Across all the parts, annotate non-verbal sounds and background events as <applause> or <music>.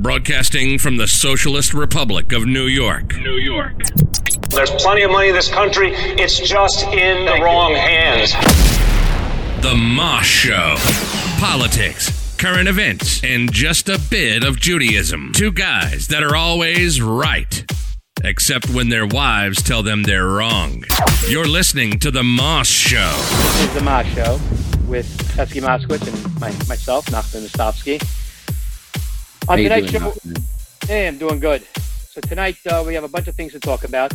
broadcasting from the Socialist Republic of New York. New York. There's plenty of money in this country. It's just in the wrong hands. The Moss Show. Politics, current events, and just a bit of Judaism. Two guys that are always right, except when their wives tell them they're wrong. You're listening to The Moss Show. This is The Moss Show with Chezki Moskowitz and my, myself, Nachman Mostovsky. On How you tonight's show, hey, I'm doing good. So tonight uh, we have a bunch of things to talk about.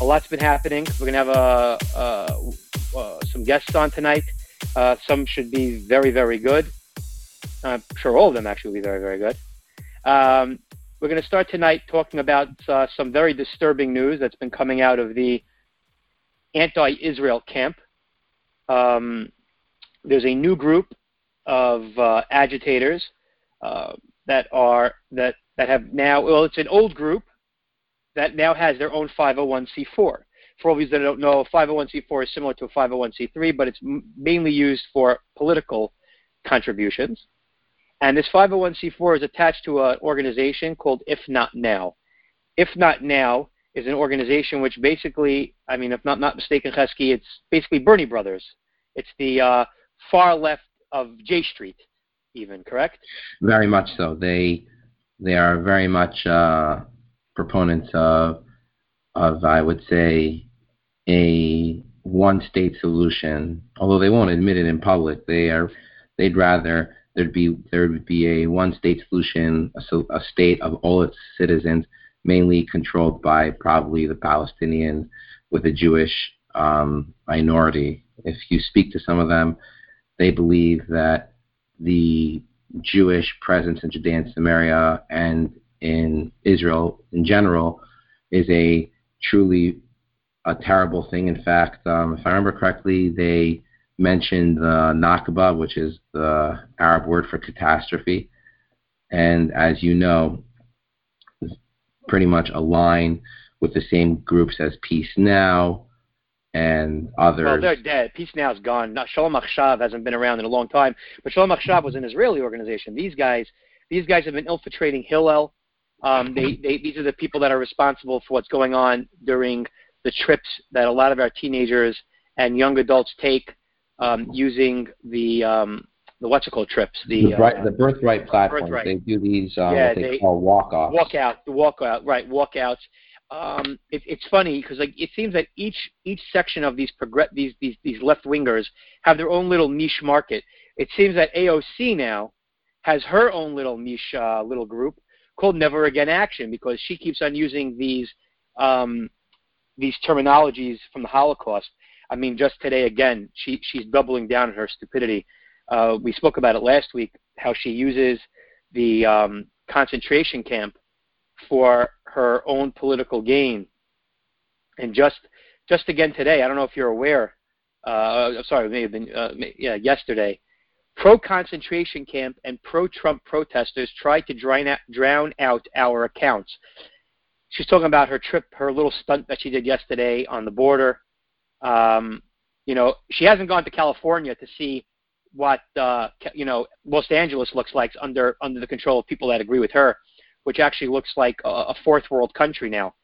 A lot's been happening. We're gonna have uh, uh, uh, some guests on tonight. Uh, some should be very, very good. I'm sure all of them actually will be very, very good. Um, we're going to start tonight talking about uh, some very disturbing news that's been coming out of the anti-Israel camp. Um, there's a new group of uh, agitators uh, that are that that have now. Well, it's an old group that now has their own 501c4. For all of you that don't know, 501c4 is similar to a 501c3, but it's m- mainly used for political contributions. And this 501c4 is attached to an organization called If Not Now. If Not Now is an organization which basically, I mean, if not not mistaken, Chezki, it's basically Bernie Brothers. It's the uh, far left of J Street, even correct? Very much so. They they are very much uh, proponents of of I would say a one state solution. Although they won't admit it in public, they are they'd rather there'd be there would be a one state solution, a, a state of all its citizens, mainly controlled by probably the Palestinians with a Jewish um, minority. If you speak to some of them, they believe that the Jewish presence in Judea and Samaria and in Israel in general is a truly a terrible thing. In fact, um, if I remember correctly, they mentioned the Nakba, which is the Arab word for catastrophe, and as you know, pretty much align with the same groups as Peace Now and others. Well, they're dead. Peace Now is gone. Not, Shalom Achshav hasn't been around in a long time, but Shalom Achshav was an Israeli organization. These guys, these guys have been infiltrating Hillel. Um, they, they, these are the people that are responsible for what's going on during the trips that a lot of our teenagers and young adults take um, using the um, the what's it called trips. The, the, uh, the birthright platform. Birthright. They do these um, Yeah, what they, they- call walk-offs. walkout, the walkout, right? Walkouts. Um, it, it's funny because like it seems that each each section of these progress these these these left wingers have their own little niche market. It seems that AOC now has her own little niche uh, little group called Never Again Action because she keeps on using these um, these terminologies from the Holocaust. I mean, just today again, she she's doubling down on her stupidity. Uh, we spoke about it last week how she uses the um, concentration camp for her own political gain. And just just again today, I don't know if you're aware. Uh, I'm sorry, it may have been uh, yeah yesterday. Pro concentration camp and pro Trump protesters tried to drown out, drown out our accounts. She's talking about her trip, her little stunt that she did yesterday on the border. Um, you know, she hasn't gone to California to see what uh, you know Los Angeles looks like under under the control of people that agree with her which actually looks like a, a fourth world country now.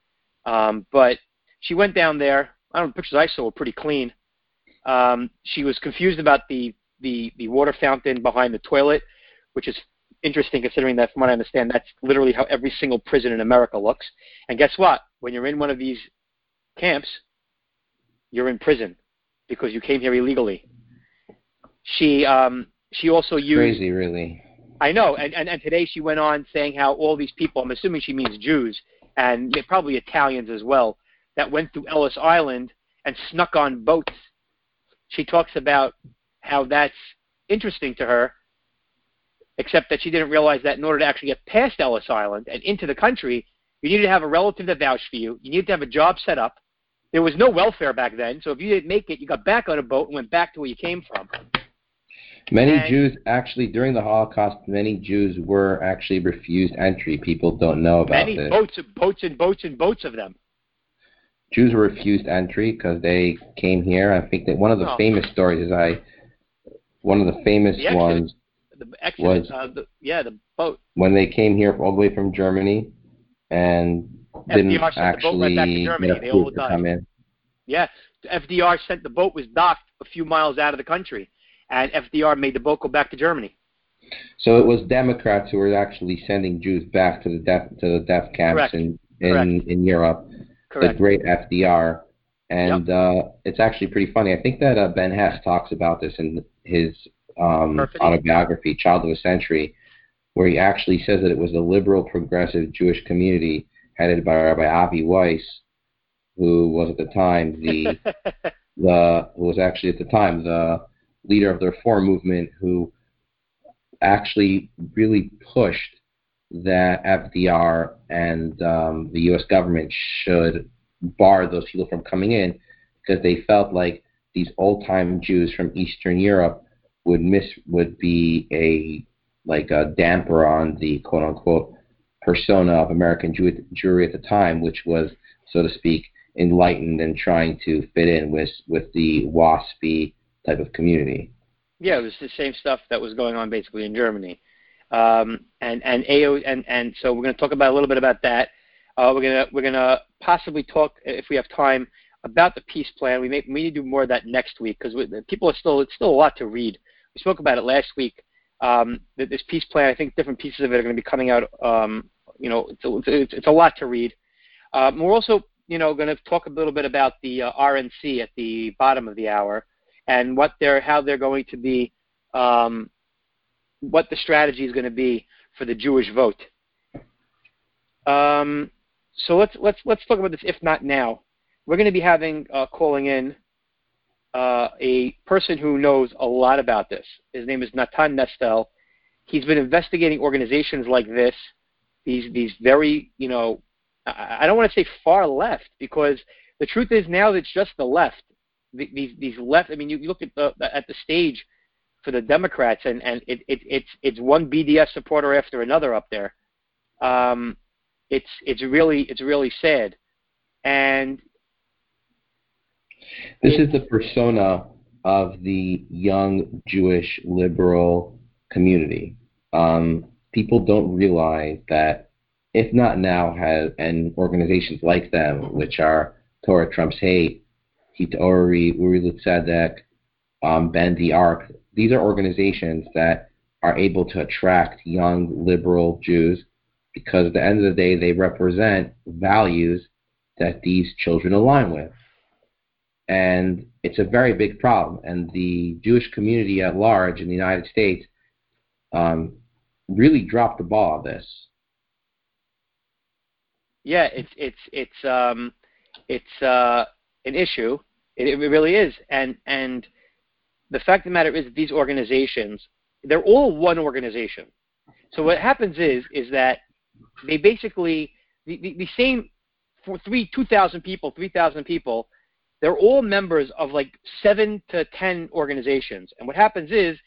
Um, but she went down there. I don't know, the pictures I saw were pretty clean. Um, she was confused about the, the, the water fountain behind the toilet, which is interesting considering that, from what I understand, that's literally how every single prison in America looks. And guess what? When you're in one of these camps, you're in prison because you came here illegally. She um, she also used Crazy, really. I know, and, and, and today she went on saying how all these people, I'm assuming she means Jews, and probably Italians as well, that went through Ellis Island and snuck on boats. She talks about how that's interesting to her, except that she didn't realize that in order to actually get past Ellis Island and into the country, you needed to have a relative that vouched for you. You needed to have a job set up. There was no welfare back then, so if you didn't make it, you got back on a boat and went back to where you came from. Many And- Jews actually during the Holocaust, many Jews were actually refused entry. People don't know about Many this. boats, boats and boats and boats of them. Jews were refused entry because they came here. I think that one of the Oh. famous stories is I, one of the famous The Exodus. ones. the Exodus, was uh, the, yeah, the boat. When they came here all the way from Germany, and didn't FDR actually the boat right back to Germany. They all died. come in. Yeah, FDR sent the boat was docked a few miles out of the country, and FDR made the boat go back to Germany. So it was Democrats who were actually sending Jews back to the death to the death camps Correct. in in, Correct. in Europe. Correct. The great FDR, and Yep. uh, it's actually pretty funny. I think that uh, Ben Hecht talks about this in his um, autobiography, Child of a Century, where he actually says that it was the liberal, progressive Jewish community headed by Rabbi Avi Weiss, who was at the time the <laughs> the who was actually at the time the leader of the reform movement who actually really pushed that FDR and um, the U.S. government should bar those people from coming in because they felt like these old-time Jews from Eastern Europe would miss would be a like a damper on the quote-unquote persona of American Jew, Jewry at the time, which was, so to speak, enlightened and trying to fit in with with the waspy type of community. Yeah, it was the same stuff that was going on basically in Germany. Um, and and AO and and so we're going to talk about a little bit about that. Uh, we're gonna we're gonna possibly talk if we have time about the peace plan. We may we need to do more of that next week because people are still it's still a lot to read. We spoke about it last week. Um, that this peace plan, I think different pieces of it are going to be coming out. Um, you know, it's a, it's, it's a lot to read. Um, we're also you know going to talk a little bit about the uh, RNC at the bottom of the hour and what they're how they're going to be um, what the strategy is going to be for the Jewish vote. Um, so let's let's let's talk about this. If not now, we're going to be having uh, calling in uh, a person who knows a lot about this. His name is Natan Nestel. He's been investigating organizations like this, these these very you know I, I don't want to say far left because the truth is now it's just the left. The- These these left. I mean, you you look at the at the stage for the Democrats, and and it, it it's it's one BDS supporter after another up there. Um, it's it's really it's really sad, and This is the persona of the young Jewish liberal community. Um, people don't realize that if not now, has and organizations like them, which are Torah Trump's Hate, Hitori, Uri L'Tzedek, um, Bend the Ark, these are organizations that are able to attract young liberal Jews because at the end of the day, they represent values that these children align with and it's a very big problem. And the Jewish community at large in the United States um, really dropped the ball on this. yeah, it's it's it's um, it's uh, an issue. It, it really is, and and the fact of the matter is these organizations, they're all one organization. So what happens is is that they basically the, the, the same for three two thousand people, three thousand people, they're all members of like seven to ten organizations. And what happens is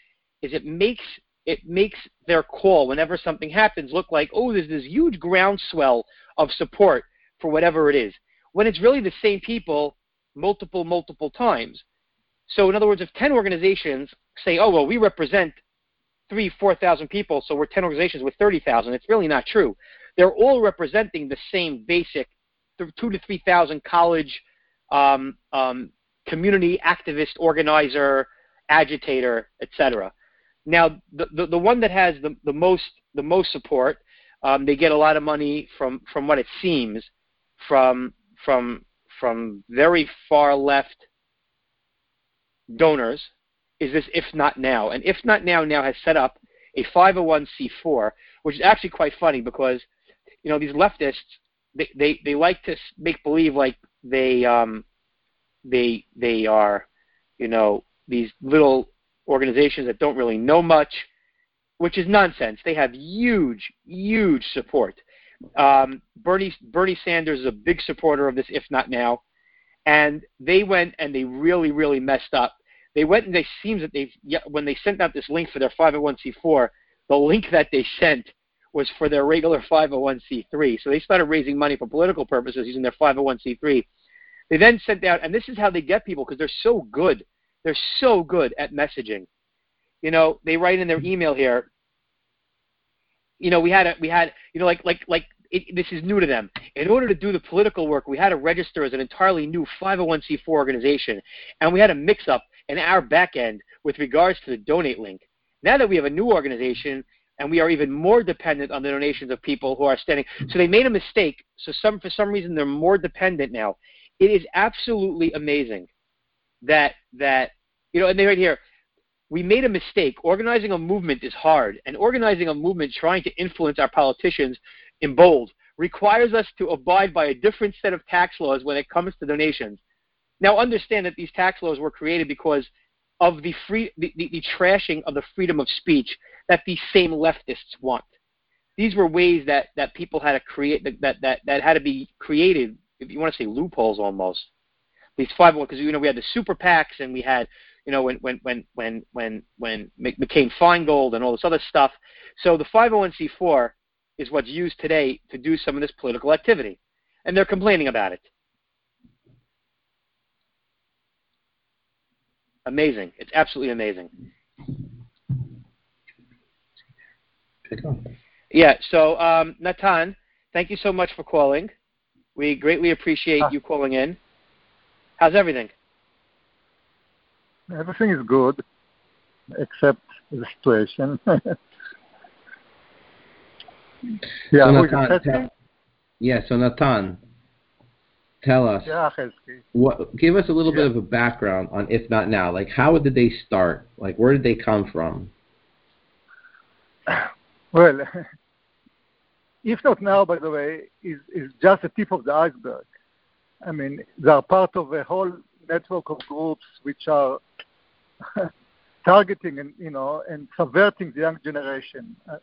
is it makes it makes their call whenever something happens look like oh there's this huge groundswell of support for whatever it is when it's really the same people multiple multiple times. So in other words, if ten organizations say oh well we represent three four thousand people so we're ten organizations with thirty thousand, it's really not true. They're all representing the same basic two to three thousand college um, um, community activist, organizer, agitator, etc. Now, the, the, the one that has the, the most the most support, um, they get a lot of money from from what it seems from from from very far left donors. Is this If Not Now? And If Not Now now has set up a 501c4, which is actually quite funny because you know these leftists they they, they like to make believe like they um they they are you know these little organizations that don't really know much which is nonsense they have huge huge support um, bernie bernie sanders is a big supporter of this if not now and they went and they really really messed up they went and they seems that they when they sent out this link for their 501c4 the link that they sent was for their regular 501c3 so they started raising money for political purposes using their 501c3 they then sent out, and this is how they get people because they're so good. They're so good at messaging. you know, they write in their email here. You know, we had a we had you know like like like it, this is new to them. In order to do the political work, we had to register as an entirely new 501c4 organization, and we had a mix-up in our back end with regards to the donate link. Now that we have a new organization, and we are even more dependent on the donations of people who are standing. So they made a mistake. So some for some reason they're more dependent now. It is absolutely amazing that that you know, and they right here, we made a mistake. Organizing a movement is hard, and organizing a movement trying to influence our politicians in bold requires us to abide by a different set of tax laws when it comes to donations. Now, understand that these tax laws were created because of the free the, the, the trashing of the freedom of speech that these same leftists want. These were ways that, that people had to create that, that, that had to be created, if you want to say loopholes almost. These five oh because you know we had the super PACs and we had you know when when when when when when McCain Feingold and all this other stuff. So the 501c4 is what's used today to do some of this political activity, and they're complaining about it. Amazing! It's absolutely amazing. Yeah. So um, Natan, thank you so much for calling. We greatly appreciate ah. you calling in. How's everything? Everything is good, except the situation. <laughs> yeah, so Natan, tell, yeah. So Natan, tell us. Yeah, what? Give us a little yeah. bit of a background on if not now. Like, how did they start? Like, where did they come from? <sighs> Well, <laughs> if not now, by the way, is is just the tip of the iceberg. I mean, they are part of a whole network of groups which are targeting and you know and subverting the young generation. Uh,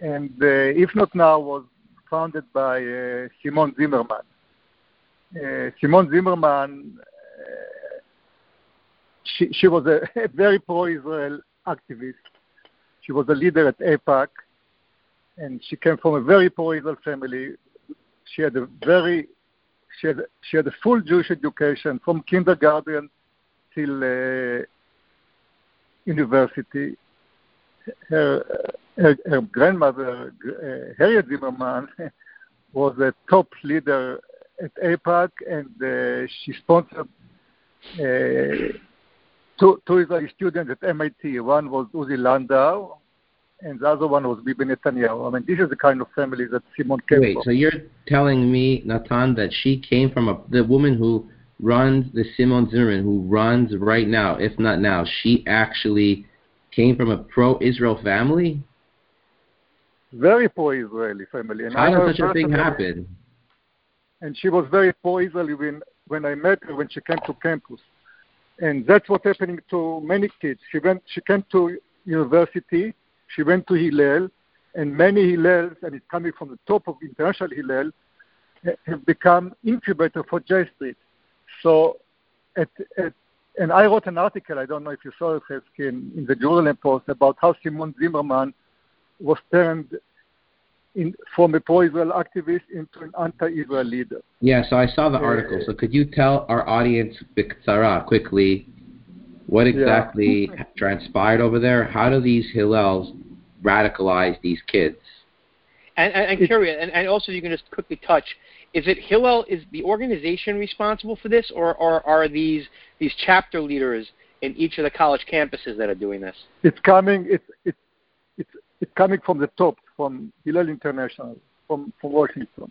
and uh, if not now, was founded by uh, Simone Zimmerman. Uh, Simone Zimmerman, uh, she she was a, <laughs> a very pro-Israel activist she was a leader at AIPAC, and she came from a very poor Israel family. She had a very she had, she had a full Jewish education from kindergarten till uh, university. Her, her, her grandmother, uh, Harriet Zimmerman, <laughs> was a top leader at AIPAC, and uh, she sponsored uh, two, two Israeli students at MIT. One was Uzi Landau, and the other one was Bibi Netanyahu. I mean, this is the kind of family that Simone came Wait, from. so you're telling me, Natan, that she came from a, the woman who runs the Simone Zimmerman, who runs right now, if not now, she actually came from a pro-Israel family? Very pro-Israeli family. And How does such a thing happen? And she was very pro-Israeli when, when I met her, when she came to campus and that's what's happening to many kids. She went, she came to university, she went to Hillel, and many Hillels, and it's coming from the top of international Hillel, have become incubator for J Street. So, at, at, and I wrote an article, I don't know if you saw it, in, in the Jerusalem Post, about how Simone Zimmerman was turned in, from a pro-Israel activist into an anti-Israel leader. Yeah, so I saw the uh, article. So could you tell our audience, Biktsara, quickly, what exactly yeah. transpired over there? How do these Hillels radicalize these kids? And, and, and curious, and, and also you can just quickly touch, is it Hillel, is the organization responsible for this, or, or are these, these chapter leaders in each of the college campuses that are doing this? It's coming, it's, it's, it's, coming from the top from Hillel International, from, from Washington.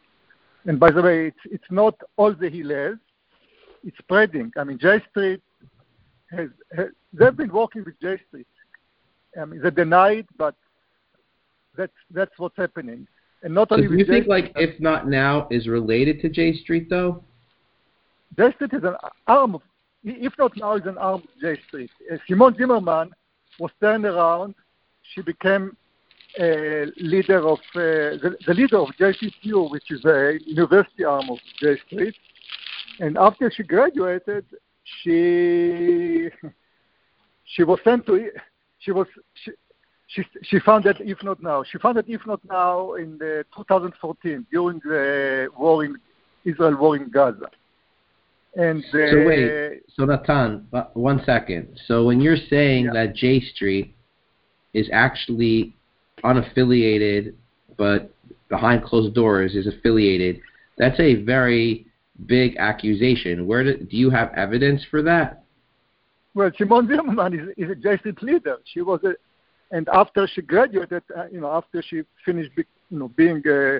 And by the way, it's, it's not all the Hillels, it's spreading. I mean, J Street has, has they've been working with J Street. I mean, they deny it, but that's that's what's happening. And not only so do you think, like, if not now, is related to J Street though? J Street is an arm of, if not now, is an arm of J Street. Uh, Simone Zimmerman was turned around. She became a leader of uh, the, the, leader of J Street U, which is a university arm of J Street. And after she graduated, she <laughs> she was sent to she was she, she, she founded if not now she founded if not now in 2014 during the war in Israel war in Gaza And uh, So wait, so Natan, one second. So when you're saying Yeah. that J Street is actually unaffiliated, but behind closed doors is affiliated, that's a very big accusation. Where do, do you have evidence for that? Well, Simone Zimmerman is, is a J Street leader. She was a, and after she graduated, uh, you know, after she finished, be, you know, being uh,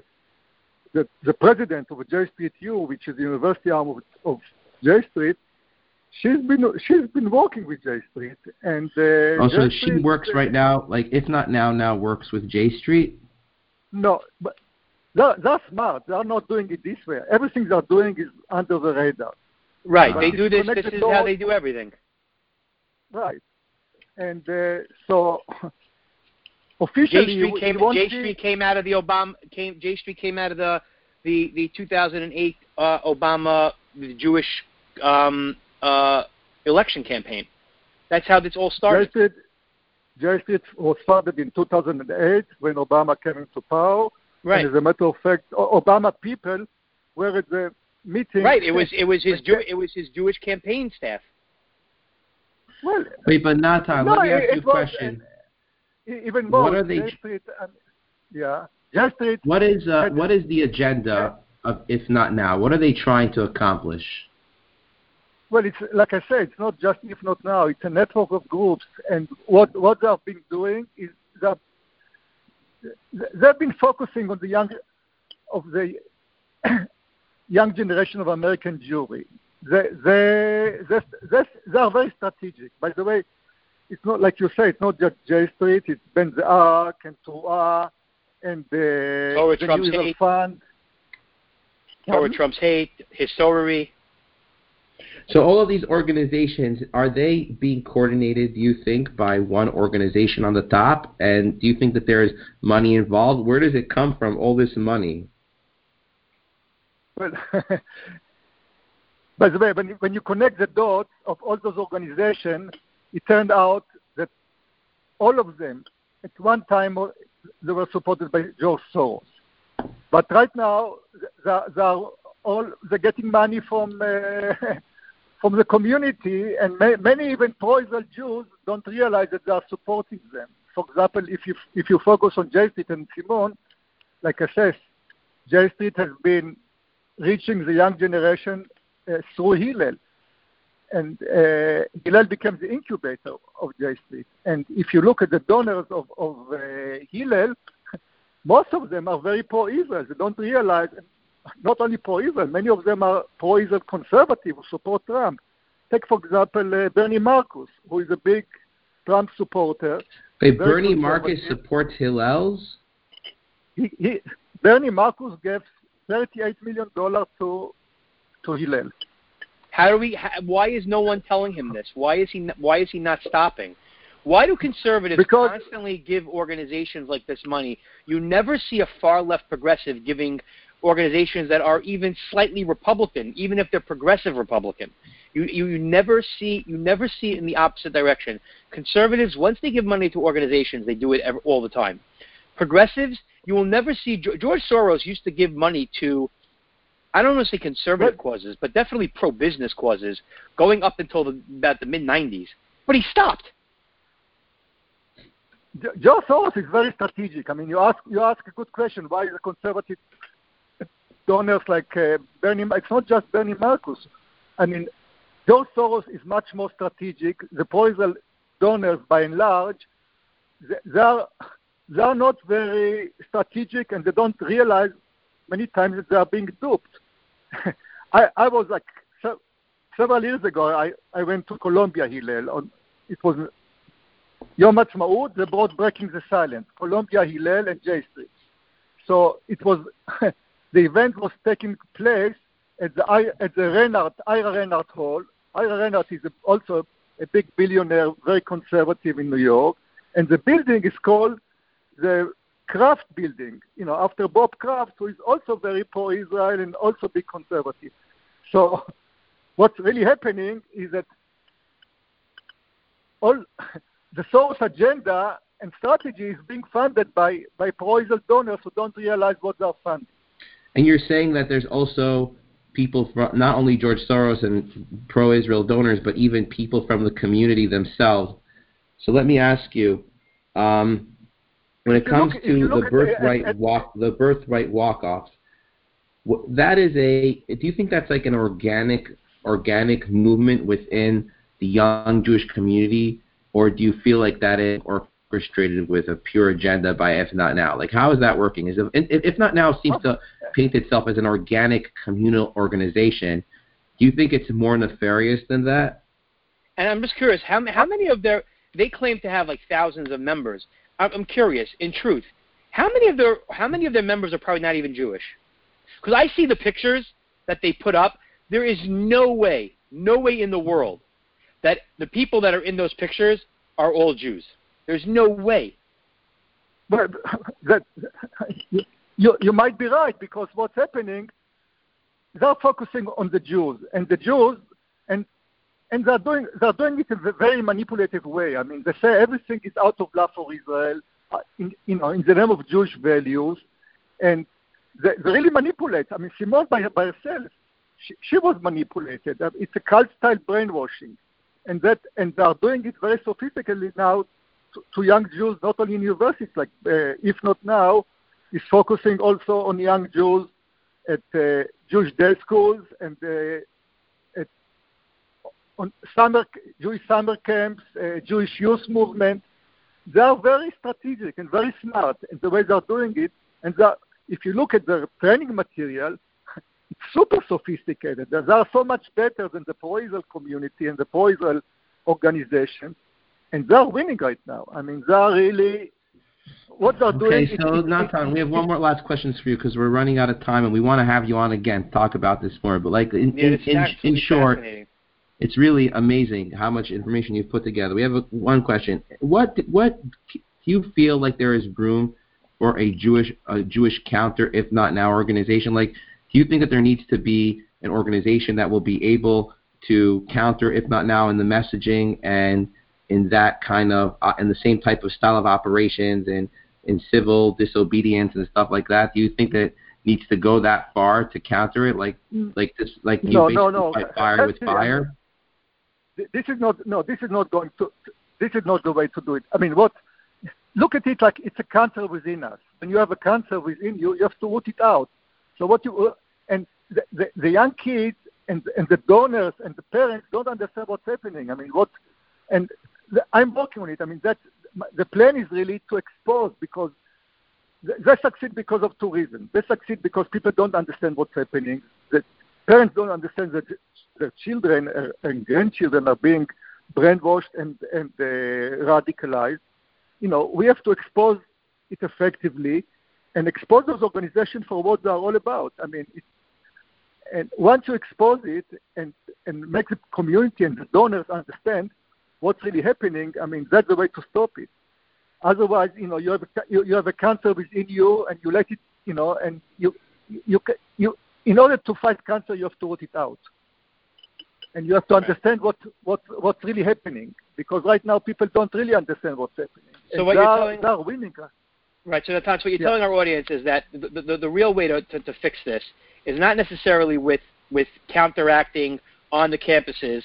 the the president of J Street U, which is the university arm of, of J Street, she's been she's been working with J Street, and uh, Oh, J she Street, works right now, like if not now, now works with J Street. No, but they're, they're smart. They're not doing it this way. Everything they're doing is under the radar. Right. But They do this. This is how they do everything. Right. And uh, so <laughs> J officially, you- Street came. J Street came out of the Obama. Came. J Street came out of the the the 2008 uh, Obama the Jewish um, uh, election campaign. That's how this all J started. Street, J Street was founded in 2008 when Obama came into power. Right. And as a matter of fact, Obama people were at the meeting. Right. It was it was his Jew, it was his Jewish campaign staff. Well, Wait, but Natan, No, let me it- ask you a question. even more. What are they- Street, um, yeah. Street. What is uh, what is the agenda of if not now? What are they trying to accomplish? Well, it's like I said, it's not just if not now. It's a network of groups, and what what they've been doing is that they've been focusing on the young of the <clears throat> young generation of American Jewry. They they they they, they are very strategic. By the way, it's not like you say. It's not just J Street. It's Ben Ark and Torah and the, Torah the Trump's New hate. Fund. Torah Pardon? Trump's hate, historicity. So all of these organizations are they being coordinated? Do you think by one organization on the top? And do you think that there is money involved? Where does it come from? All this money. Well, <laughs> by the way, when you, when you connect the dots of all those organizations, it turned out that all of them, at one time, they were supported by George Soros. But right now, they, they are all they're getting money from uh, <laughs> from the community, and ma- many even pro-Israel Jews don't realize that they are supporting them. For example, if you if you focus on J Street and Simone, like I said, J Street has been reaching the young generation through Hillel. And uh, Hillel becomes the incubator of J Street. And if you look at the donors of, of uh, Hillel, <laughs> most of them are very pro-Israel. They don't realize, not only pro-Israel, many of them are pro-Israel conservative who support Trump. Take, for example, uh, Bernie Marcus, who is a big Trump supporter. Wait, Bernie. Marcus supports Hillel's? He, he, Bernie Marcus gave $38 million to, to Hillel. How do we? How, why is no one telling him this? Why is he? Why is he not stopping? Why do conservatives Because- constantly give organizations like this money? You never see a far left progressive giving organizations that are even slightly Republican, even if they're progressive Republican. You, you you never see you never see it in the opposite direction. Conservatives, once they give money to organizations, they do it all the time. Progressives, you will never see. George Soros used to give money to I don't want to say conservative causes, but definitely pro-business causes, going up until the, about the mid '90s. But he stopped. Jo- Joe Soros is very strategic. I mean, you ask you ask a good question. Why the conservative donors like uh, Bernie? It's not just Bernie Marcus. I mean, Joe Soros is much more strategic. The pro-Israel donors, by and large, they, they are they are not very strategic, and they don't realize many times that they are being duped. I I was like se- several years ago. I I went to Columbia, Hillel. On it was Yom Ha'atzmaut, they brought Breaking the Silence, Columbia Hillel and J Street. So it was, <laughs> the event was taking place at the, at the Rennert, Ira Rennert Hall. Ira Rennert is also a big billionaire, very conservative in New York. And the building is called the Kraft Building, you know, after Bob Kraft, who is also very pro-Israel and also big conservative. So <laughs> what's really happening is that all <laughs> the Soros agenda and strategy is being funded by, by pro-Israel donors who don't realize what they're funding. And you're saying that there's also people from not only George Soros and pro-Israel donors, but even people from the community themselves. So let me ask you, um, when it comes look- to the look at the- birthright at- walk, the birthright walk-offs, that is a. Do you think that's like an organic, organic movement within the young Jewish community, or do you feel like that is orchestrated with a pure agenda by If Not Now? Like, how is that working? Is it, if If Not Now seems to paint itself as an organic communal organization, do you think it's more nefarious than that? And I'm just curious, how how many of their they claim to have like thousands of members. I'm, curious, in truth, how many of their how many of their members are probably not even Jewish? Because I see the pictures that they put up. There is no way, no way in the world that the people that are in those pictures are all Jews. There's no way. But that you you might be right because what's happening, they're focusing on the Jews and the Jews, and and they're doing they're doing it in a very manipulative way. I mean, they say everything is out of love for Israel, uh, in, you know, in the name of Jewish values, and they, they really manipulate. I mean, Simone by, by herself, she, she was manipulated. Uh, It's a cult style brainwashing, and that and they are doing it very sophisticatedly now to, to young Jews, not only in universities, like uh, if not now, is focusing also on young Jews at uh, Jewish day schools and uh, on summer Jewish summer camps, uh, Jewish youth movement. They are very strategic and very smart in the way they are doing it. And they if you look at their training material, <laughs> it's super sophisticated. They are so much better than the pro-Israel community and the pro-Israel organization, and they are winning right now. I mean, they are really what they're doing. Okay, is- so is- Natan, we have one more last questions for you because we're running out of time, and we want to have you on again to talk about this more. But like in, Yeah, in, in, in short, fascinating. It's really amazing how much information you've put together. We have a, one question: What what do you feel like there is room for a Jewish a Jewish counter, if not now, organization? Like, do you think that there needs to be an organization that will be able to counter, if not now, in the messaging and in that kind of uh, in the same type of style of operations and in civil disobedience and stuff like that? Do you think that needs to go that far to counter it, like like this, like you No, basically no, no. fight fire with fire? Th- this is not no this is not going to this is not the way to do it. I mean what look at it like it's a cancer within us. When you have a cancer within you you have to root it out. So what you uh, and the, the, the young kids and and the donors and the parents don't understand what's happening. I mean what and the, i'm working on it. I mean that the plan is really to expose because they succeed because of two reasons. They succeed because people don't understand what's happening. The parents don't understand that their children and grandchildren are being brainwashed and, and uh, radicalized. You know, we have to expose it effectively and expose those organizations for what they are all about. I mean, and once you expose it and, and make the community and the donors understand what's really happening, I mean, that's the way to stop it. Otherwise, you know, you have a, you, you have a cancer within you, and you let it, you know, and you you ca- you in order to fight cancer, you have to root it out and you have to understand what, what what's really happening because right now people don't really understand what's happening. So and what you're telling- are winning. Right. So, Natan, what you're Yeah. telling our audience is that the, the, the real way to, to, to fix this is not necessarily with, with counteracting on the campuses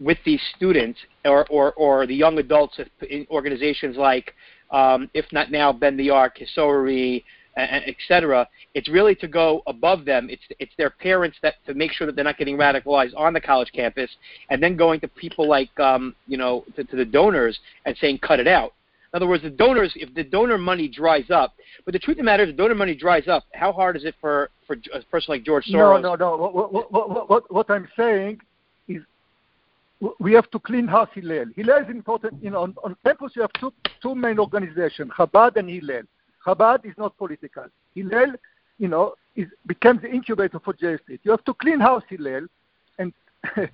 with these students or, or, or the young adults in organizations like, um, if not now, Bend the Arc, Hisori, and, et cetera. It's really to go above them. It's, it's their parents that to make sure that they're not getting radicalized on the college campus, and then going to people like, um, you know, to, to the donors and saying, cut it out. In other words, the donors, if the donor money dries up, but the truth of the matter is, the donor money dries up. How hard is it for for a person like George Soros? No, no, no. What, what, what, what, what I'm saying is we have to clean house Hillel. Hillel is important. You know, on, on campus you have two, two main organizations, Chabad and Hillel. Chabad is not political. Hillel, you know, is becomes the incubator for J Street. You have to clean house Hillel, and <laughs>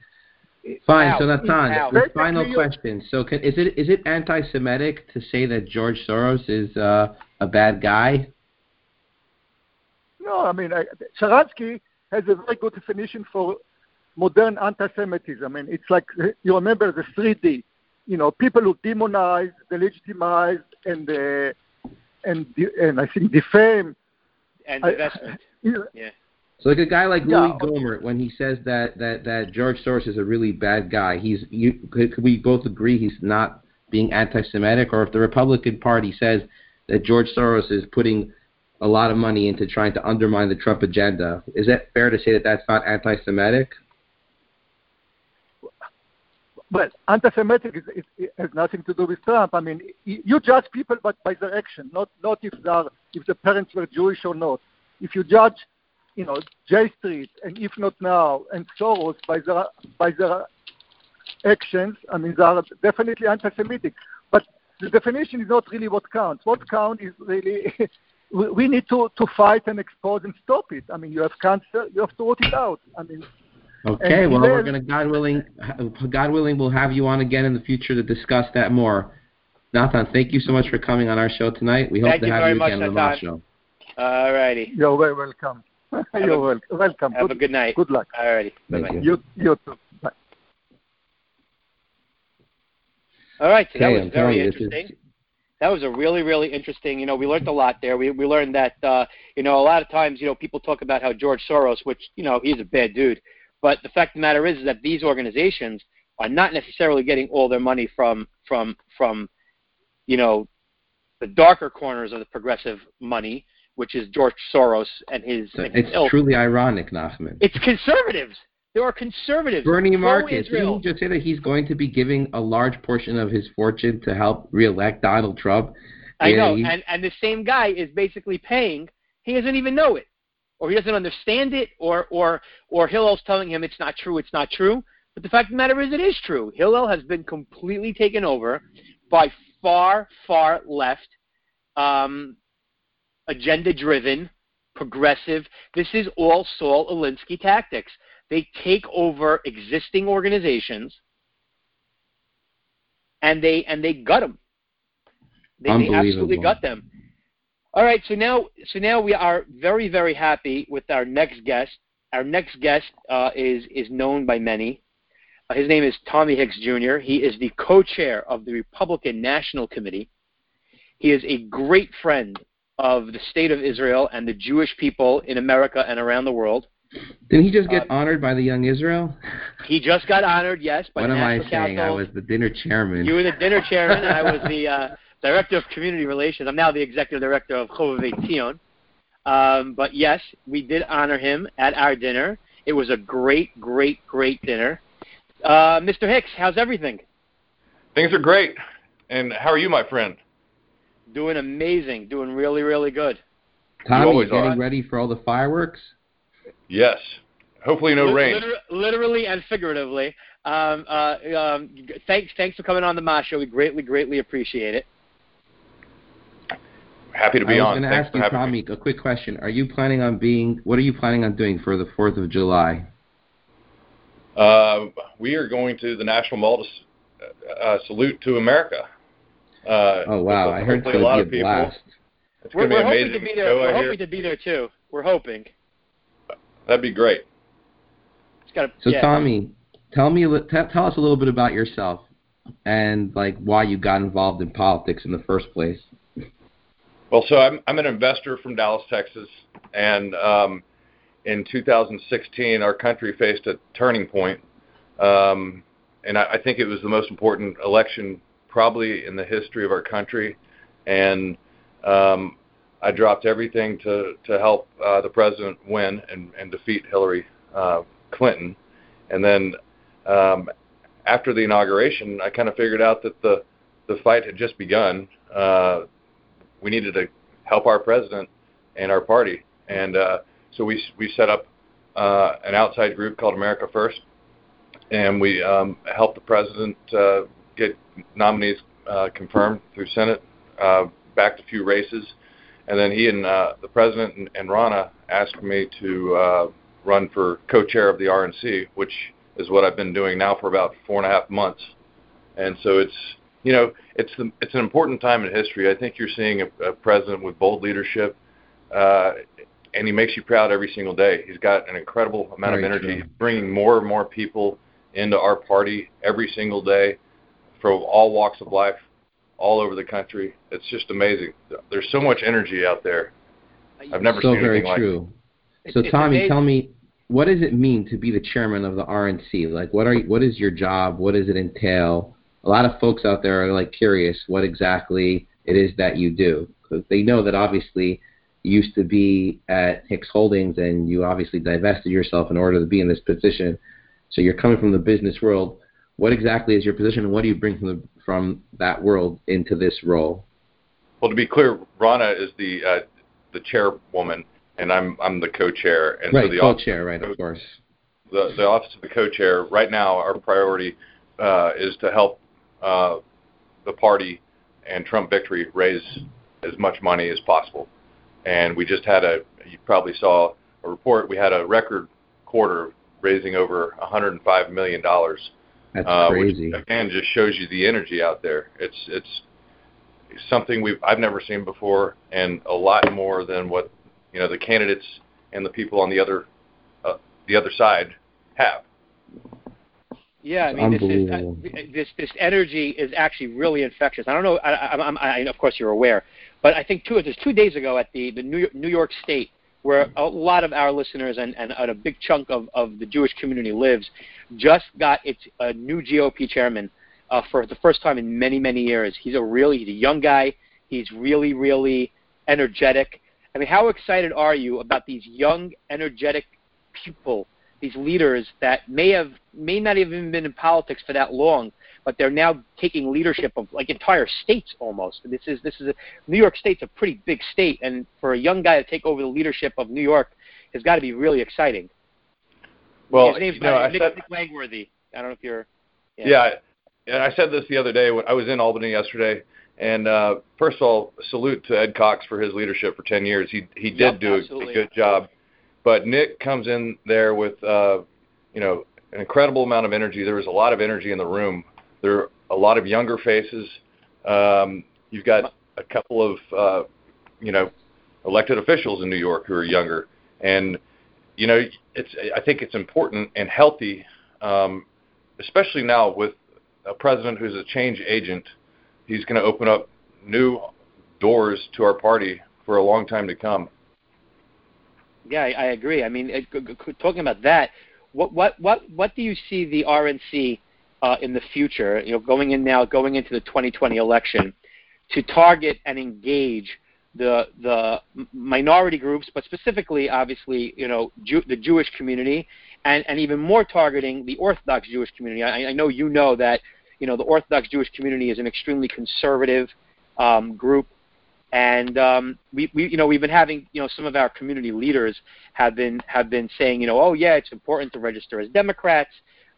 Fine. Out. So Natan, the final question. So can, is it is it anti-Semitic to say that George Soros is uh, a bad guy? No, I mean, I, Sharansky has a very good definition for modern anti-Semitism. I mean, it's like you remember the 3D. You know, people who demonize, delegitimize, and uh, and de- and I think defame. and I- investment. <laughs> you know, Yeah. So like a guy like Yeah. Louis Gohmert, when he says that, that, that George Soros is a really bad guy, he's you could, could we both agree he's not being anti-Semitic, or if the Republican Party says that George Soros is putting a lot of money into trying to undermine the Trump agenda, is that fair to say that that's not anti-Semitic? Well, anti-Semitic is, is, has nothing to do with Trump. I mean, you judge people by, by their action, not not if they are if the parents were Jewish or not. If you judge, you know, J Street and if not now and Soros by their by their actions, I mean, they are definitely anti-Semitic. But the definition is not really what counts. What counts is really <laughs> we need to, to fight and expose and stop it. I mean, you have cancer, you have to root it out. I mean, Okay, And well, then- we're gonna God willing, God willing, we'll have you on again in the future to discuss that more. Nathan, thank you so much for coming on our show tonight. We hope Thank to you have very you much, again on the Moss show. All righty. you're very welcome. <laughs> you're a- wel- welcome. Have good, a good night. Good luck. All righty. Thank Bye-bye. you. You, you too. Bye. All right, so that was I'm very you, is- interesting. That was a really, really interesting. You know, we learned a lot there. We we learned that uh, you know a lot of times you know people talk about how George Soros, which you know he's a bad dude, but the fact of the matter is, is that these organizations are not necessarily getting all their money from from from you know the darker corners of the progressive money, which is George Soros and his. And his It's ilk. truly ironic, Nachman. It's conservatives. There are conservatives. Bernie Marcus, didn't just say that he's going to be giving a large portion of his fortune to help reelect Donald Trump? I Yeah, know, he- and and the same guy is basically paying. He doesn't even know it, or he doesn't understand it, or or or Hillel's telling him it's not true. It's not true. But the fact of the matter is, it is true. Hillel has been completely taken over by far far left, um, agenda-driven, progressive. This is all Saul Alinsky tactics. They take over existing organizations, and they and they gut them. They, they absolutely gut them. All right, so now so now we are very very happy with our next guest. Our next guest uh, is is known by many. Uh, his name is Tommy Hicks Jr. He is the co-chair of the Republican National Committee. He is a great friend of the state of Israel and the Jewish people in America and around the world. Didn't he just get Uh, honored by the Young Israel? He just got honored, yes, by what am I saying? I was the dinner chairman. You were the dinner chairman, and I was the uh, <laughs> director of community relations. I'm now the executive director of Chovevei Tzion. Um, but yes, we did honor him at our dinner. It was a great, great, great dinner. Uh, Mr. Hicks, how's everything? Things are great. And how are you, my friend? Doing amazing. Doing really, really good. Tommy, always getting are. ready for all the fireworks? Yes. Hopefully no Lit- rain. liter- literally and figuratively. Um, uh, um, thanks, thanks for coming on the Ma Show. We greatly, greatly appreciate it. Happy to be on. I was going to ask you, Tommy, me. a quick question. Are you planning on being? What are you planning on doing for the Fourth of July? Uh, we are going to the National Mall to uh, salute to America. Uh, Oh wow, I heard it's a lot going of to be a people. blast. It's We're, going to we're hoping to be there. We're I hear. hoping to be there too. We're hoping. That'd be great. It's got to. So yeah. Tommy, tell me, a li- tell tell us a little bit about yourself and like why you got involved in politics in the first place. Well, so I'm I'm an investor from Dallas, Texas, and um, in 2016, our country faced a turning point, um, and I, I think it was the most important election probably in the history of our country, and um, I dropped everything to to help uh, the president win and, and defeat Hillary uh, Clinton, and then um, after the inauguration, I kind of figured out that the the fight had just begun. Uh, we needed to help our president and our party, and uh, so we we set up uh, an outside group called America First, and we um, helped the president uh, get nominees uh, confirmed through Senate, uh, backed a few races, and then he and uh, the president and, and Ronna asked me to uh, run for co-chair of the RNC, which is what I've been doing now for about four and a half months, and so it's you know, it's the, it's an important time in history. I think you're seeing a, a president with bold leadership, uh, and he makes you proud every single day. He's got an incredible amount Very of energy, true. He's bringing more and more people into our party every single day, from all walks of life, all over the country. It's just amazing. There's so much energy out there. I've never so seen very anything like it. true. So Tommy, tell me, what does it mean to be the chairman of the RNC? Like, what are you, what is your job? What does it entail? A lot of folks out there are like curious what exactly it is that you do because they know that obviously you used to be at Hicks Holdings and you obviously divested yourself in order to be in this position. So you're coming from the business world. What exactly is your position, and what do you bring from the, from that world into this role? Well, to be clear, Ronna is the uh, the chairwoman, and I'm I'm the co-chair. And right, so the co-chair, right, of course. The the office of the co-chair right now, our priority uh, is to help uh, the party and Trump victory raise as much money as possible. And we just had a, you probably saw a report, we had a record quarter raising over $105 million. That's uh, crazy. Which, again, just shows you the energy out there. It's, it's something we've, I've never seen before and a lot more than what, you know, the candidates and the people on the other, uh, the other side have. Yeah, I mean, this is uh, this this energy is actually really infectious. I don't know. I, I, I, I, of course, you're aware, but I think two just two days ago at the the New York, New York State, where a lot of our listeners and, and a big chunk of, of the Jewish community lives, just got its a new GOP chairman uh, for the first time in many many years. He's a really he's a young guy. He's really really energetic. I mean, how excited are you about these young, energetic people these leaders that may have may not even been in politics for that long, but they're now taking leadership of like entire states almost. This is this is a, New York State's a pretty big state, and for a young guy to take over the leadership of New York has got to be really exciting. Well, his name's you know, Nick, said, Nick Langworthy. I don't know if you're. Yeah. yeah, and I said this the other day when I was in Albany yesterday. And uh, first of all, salute to Ed Cox for his leadership for 10 years. He he did yep, do a, a, good job but Nick comes in there with, uh, you know, an incredible amount of energy. There was a lot of energy in the room. There are a lot of younger faces. Um, you've got a couple of, uh, you know, elected officials in New York who are younger, and you know, it's. I think it's important and healthy, um, especially now with a president who's a change agent. He's going to open up new doors to our party for a long time to come. Yeah, I, I agree. I mean, it, talking about that, what what what what do you see the RNC uh, in the future? You know, going in now, going into the 2020 election, to target and engage the the minority groups, but specifically, obviously, you know, Jew, the Jewish community, and and even more targeting the Orthodox Jewish community. I, I know you know that you know the Orthodox Jewish community is an extremely conservative um, group and um, we, we, you know, we've been having, you know, some of our community leaders have been have been saying, you know, oh yeah, it's important to register as Democrats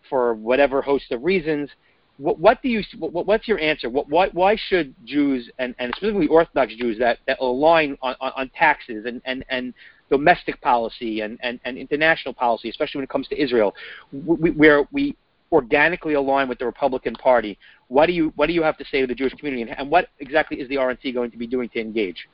for whatever host of reasons. What, what do you, what, what's your answer? What, why, why should Jews and, and specifically Orthodox Jews that, that align on, on, on taxes and, and, and domestic policy and, and, and international policy, especially when it comes to Israel, where we organically align with the Republican Party. What do you what do you have to say to the Jewish community, and what exactly is the RNC going to be doing to engage?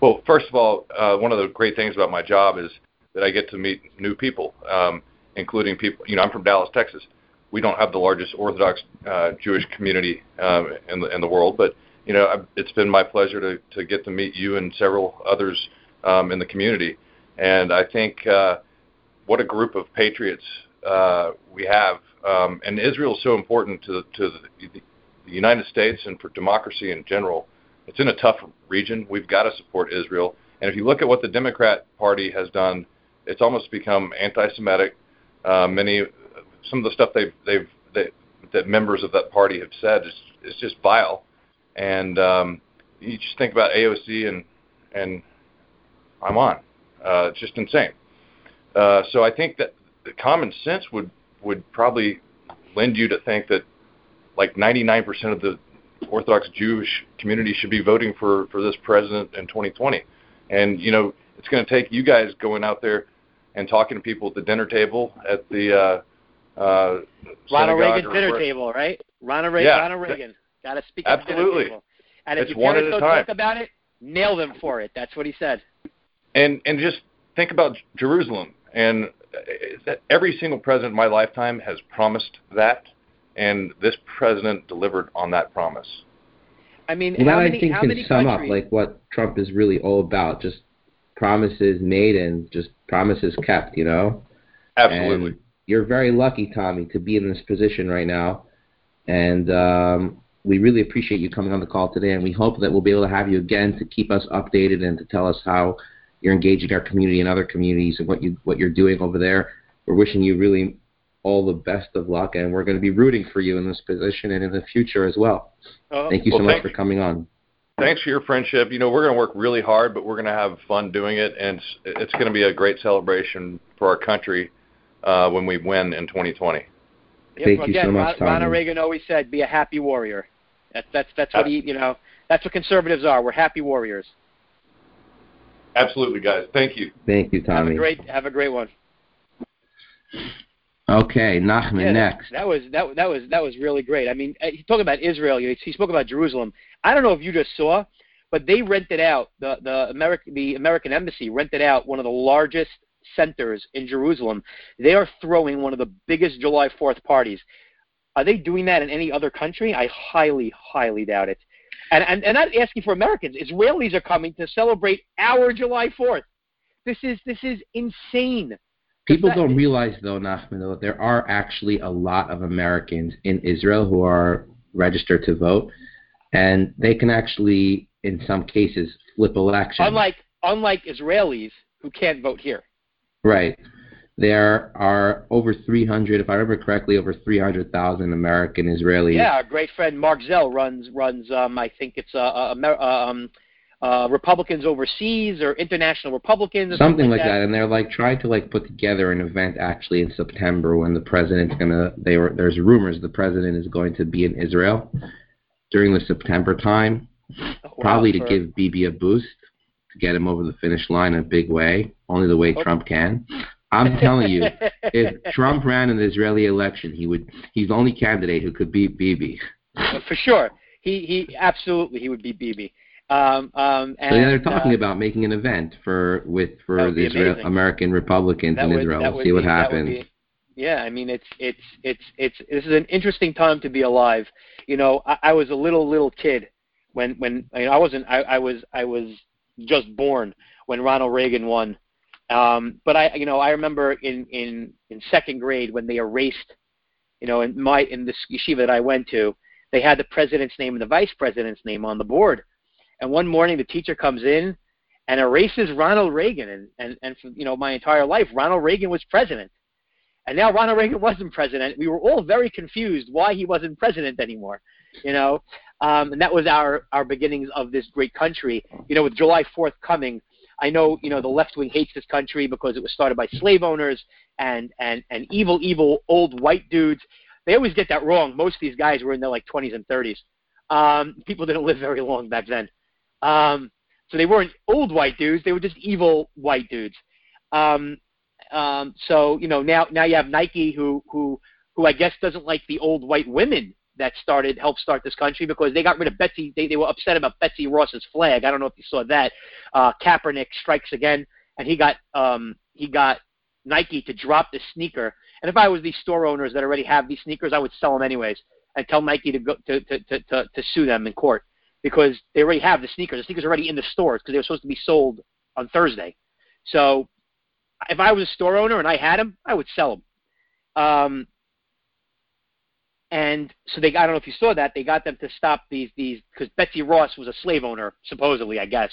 Well, first of all, uh, one of the great things about my job is that I get to meet new people, um, including people. You know, I'm from Dallas, Texas. We don't have the largest Orthodox uh, Jewish community um, in the in the world, but you know, it's been my pleasure to to get to meet you and several others um, in the community, and I think uh, what a group of patriots uh, we have um, and Israel is so important to, to the, the United States and for democracy in general. It's in a tough region. We've got to support Israel. And if you look at what the Democrat Party has done, it's almost become anti-Semitic. Uh, many, some of the stuff they've they've they, that members of that party have said is is just vile. And um, you just think about AOC and and I'm on. Uh, it's just insane. Uh, so I think that common sense would would probably lend you to think that like 99% of the Orthodox Jewish community should be voting for for this president in 2020. And you know, it's going to take you guys going out there and talking to people at the dinner table at the uh, uh, Ronald Reagan dinner table, right? Ronald Reagan. Yeah, Ronald Reagan. Got to speak absolutely. at. And if it's at a go time. talk about it, nail them for it. That's what he said. And and just think about Jerusalem and every single president in my lifetime has promised that, and this president delivered on that promise. I mean, well, how that many, I think how can many sum countries? up like what Trump is really all about. Just promises made and just promises kept. You know. Absolutely. And you're very lucky, Tommy, to be in this position right now, and um, we really appreciate you coming on the call today. And we hope that we'll be able to have you again to keep us updated and to tell us how you're engaging our community and other communities and what you what you're doing over there. We're wishing you really all the best of luck, and we're going to be rooting for you in this position and in the future as well. Uh, thank you so much for coming on. Thanks for your friendship. You know, we're going to work really hard, but we're going to have fun doing it, and it's, it's going to be a great celebration for our country uh, when we win in 2020. Yep, Thank again, you so much, Tommy. Ronald Reagan always said, "Be a happy warrior." That's that's that's what he, you know, that's what conservatives are. We're happy warriors. Absolutely, guys. Thank you. Thank you, Tommy. Have a great, have a great one. Okay, Nachman yeah, next. That was that that was that was really great. I mean, uh, he's talking about Israel. He spoke about Jerusalem. I don't know if you just saw, but they rented out the the American the American embassy rented out one of the largest centers in Jerusalem. They are throwing one of the biggest July 4th parties. Are they doing that in any other country? I highly, highly doubt it. And, and, and not asking for Americans. Israelis are coming to celebrate our July 4th. This is this is insane. People that, don't realize, though, Nachman, though, there are actually a lot of Americans in Israel who are registered to vote, and they can actually, in some cases, flip elections. Unlike unlike Israelis who can't vote here. Right. There are over 300, if I remember correctly, over 300,000 American Israelis. Yeah, our great friend Mark Zell runs runs. Um, I think it's uh, uh, uh, um, uh, Republicans overseas or international Republicans. Something, something like that. that. and they're like trying to like put together an event actually in September when the president's gonna. They were there's rumors the president is going to be in Israel during the September time, oh, wow, probably to for... give Bibi a boost to get him over the finish line in a big way, only the way okay. Trump can. I'm telling you, <laughs> if Trump ran in the Israeli election, he would. He's the only candidate who could beat Bibi. For sure, he he absolutely he would beat Bibi. Um, um, and, so yeah, they're talking uh, about making an event for with for the Israel, American Republicans that in would, Israel. We'll see be, what happens. Be, yeah, I mean it's it's it's it's this is an interesting time to be alive. You know, I, I was a little little kid when when I, mean, I wasn't I, I was I was just born when Ronald Reagan won. Um, but I, you know, I remember in, in, in second grade when they erased, you know, in my in this yeshiva that I went to, they had the president's name and the vice president's name on the board. And one morning the teacher comes in and erases Ronald Reagan, and and and for, you know my entire life Ronald Reagan was president, and now Ronald Reagan wasn't president. We were all very confused why he wasn't president anymore, you know. Um, and that was our our beginnings of this great country. You know, with July 4th coming, I know you know the left wing hates this country because it was started by slave owners and and and evil evil old white dudes. They always get that wrong. Most of these guys were in their like 20s and 30s. Um, people didn't live very long back then. Um, so they weren't old white dudes. They were just evil white dudes. Um, um, so you know now now you have Nike who who who I guess doesn't like the old white women that started helped start this country because they got rid of Betsy. They, they were upset about Betsy Ross's flag. I don't know if you saw that. Uh, Kaepernick strikes again, and he got um, he got Nike to drop the sneaker. And if I was these store owners that already have these sneakers, I would sell them anyways and tell Nike to go to to to, to, to sue them in court because they already have the sneakers. The sneakers are already in the stores because they were supposed to be sold on Thursday. So if I was a store owner and I had them, I would sell them. Um, and so they I don't know if you saw that they got them to stop these these because Betsy Ross was a slave owner supposedly I guess.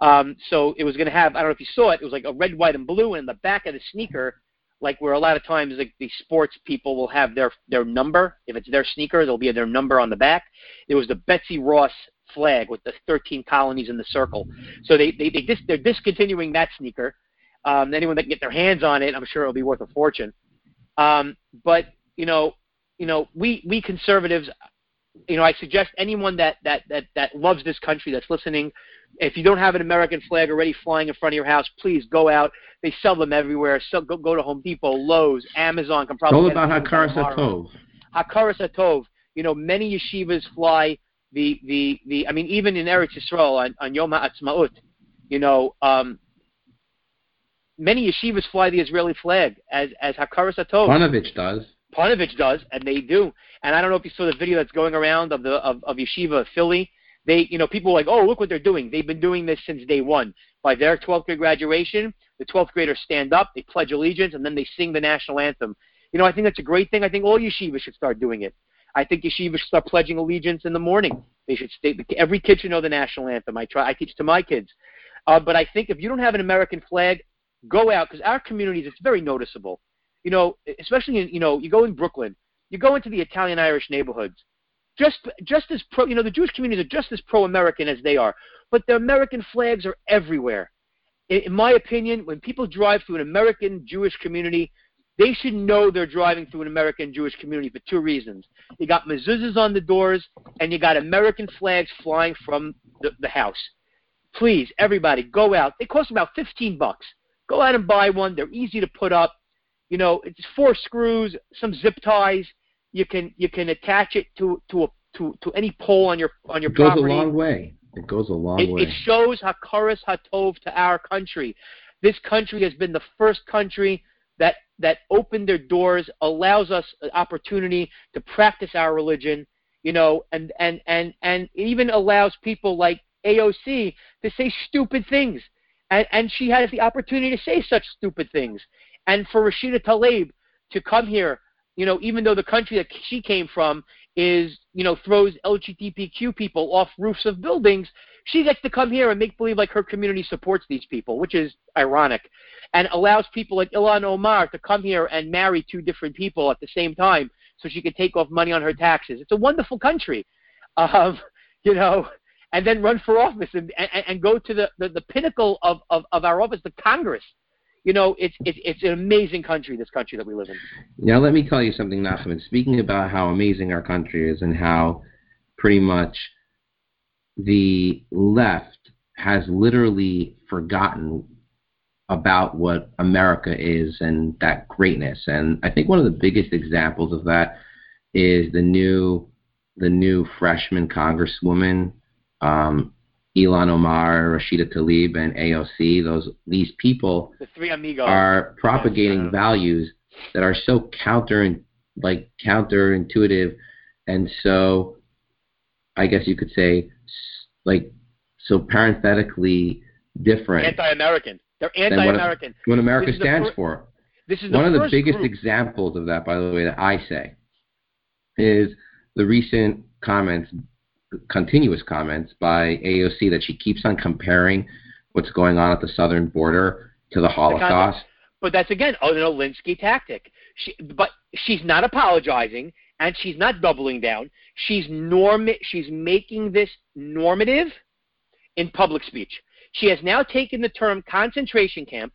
Um, so it was going to have I don't know if you saw it. It was like a red, white, and blue, and the back of the sneaker, like where a lot of times like the sports people will have their their number. If it's their sneaker, there'll be their number on the back. It was the Betsy Ross flag with the 13 colonies in the circle. So they they, they dis, they're discontinuing that sneaker. Um, anyone that can get their hands on it, I'm sure it'll be worth a fortune. Um, but you know, you know, we we conservatives, you know, I suggest anyone that that that that loves this country that's listening, if you don't have an American flag already flying in front of your house, please go out. They sell them everywhere. So go go to Home Depot, Lowe's, Amazon can probably. All about Hakaras Hatov. Hakaras Hatov. You know, many yeshivas fly the the the. I mean, even in Eretz Yisrael on on Yom Ha'atzmaut, you know, um, many yeshivas fly the Israeli flag as as Hakaras Hatov. Panovich does. Panovich does, and they do. And I don't know if you saw the video that's going around of the of, of Yeshiva Philly. They, you know, people are like, oh, look what they're doing. They've been doing this since day one. by their 12th grade graduation, the 12th graders stand up, they pledge allegiance, and then they sing the national anthem. You know, I think that's a great thing. I think all yeshivas should start doing it. I think yeshivas should start pledging allegiance in the morning. They should stay. Every kid should know the national anthem. I try. I teach to my kids. Uh, but I think if you don't have an American flag, go out because our communities it's very noticeable. You know, especially in you know you go in Brooklyn, you go into the Italian Irish neighborhoods. Just just as pro, you know, the Jewish communities are just as pro-American as they are, but the American flags are everywhere. In, in my opinion, when people drive through an American Jewish community, they should know they're driving through an American Jewish community for two reasons. You got mezuzahs on the doors, and you got American flags flying from the, the house. Please, everybody, go out. They cost about 15 bucks. Go out and buy one. They're easy to put up. You know, it's four screws, some zip ties. You can you can attach it to to a to, to any pole on your on your it goes property. a long way. It goes a long It, way. it shows Hakaras Hatov to our country. This country has been the first country that that opened their doors, allows us an opportunity to practice our religion, you know, and and and and even allows people like AOC to say stupid things, and and she has the opportunity to say such stupid things, and for Rashida Tlaib to come here, you know, even though the country that she came from is, you know, throws LGBTQ people off roofs of buildings, she gets to come here and make believe like her community supports these people, which is ironic, and allows people like Ilhan Omar to come here and marry two different people at the same time so she can take off money on her taxes. It's a wonderful country, um, <laughs> you know, and then run for office and, and, and go to the, the, the pinnacle of, of, of our office, the Congress. You know, it's, it's, it's an amazing country, this country that we live in. Now, let me tell you something, Nachman. Speaking about how amazing our country is and how pretty much the left has literally forgotten about what America is and that greatness. And I think one of the biggest examples of that is the new the new freshman congresswoman, um, Ilhan Omar, Rashida Tlaib, and AOC. Those these people The three amigos. are propagating Yeah. values that are so counter like counterintuitive and so I guess you could say like so parenthetically different anti-American. They're anti-American. what America is the stands fir- for. This is the One of the biggest group. examples of that, by the way, that I say, is the recent comments, continuous comments by AOC that she keeps on comparing what's going on at the southern border to the Holocaust. But that's again an Alinsky tactic. She, but she's not apologizing and she's not doubling down. She's norm. She's making this normative in public speech. She has now taken the term concentration camp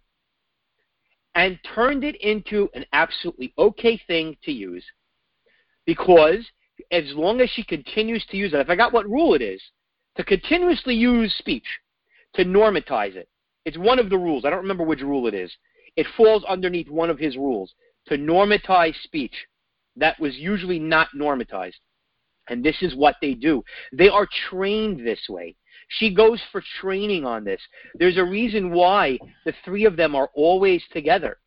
and turned it into an absolutely okay thing to use because as long as she continues to use it, I forgot what rule it is, to continuously use speech, to normatize it. It's one of the rules. I don't remember which rule it is. It falls underneath one of his rules to normatize speech that was usually not normatized. And this is what they do. They are trained this way. She goes for training on this. There's a reason why the three of them are always together.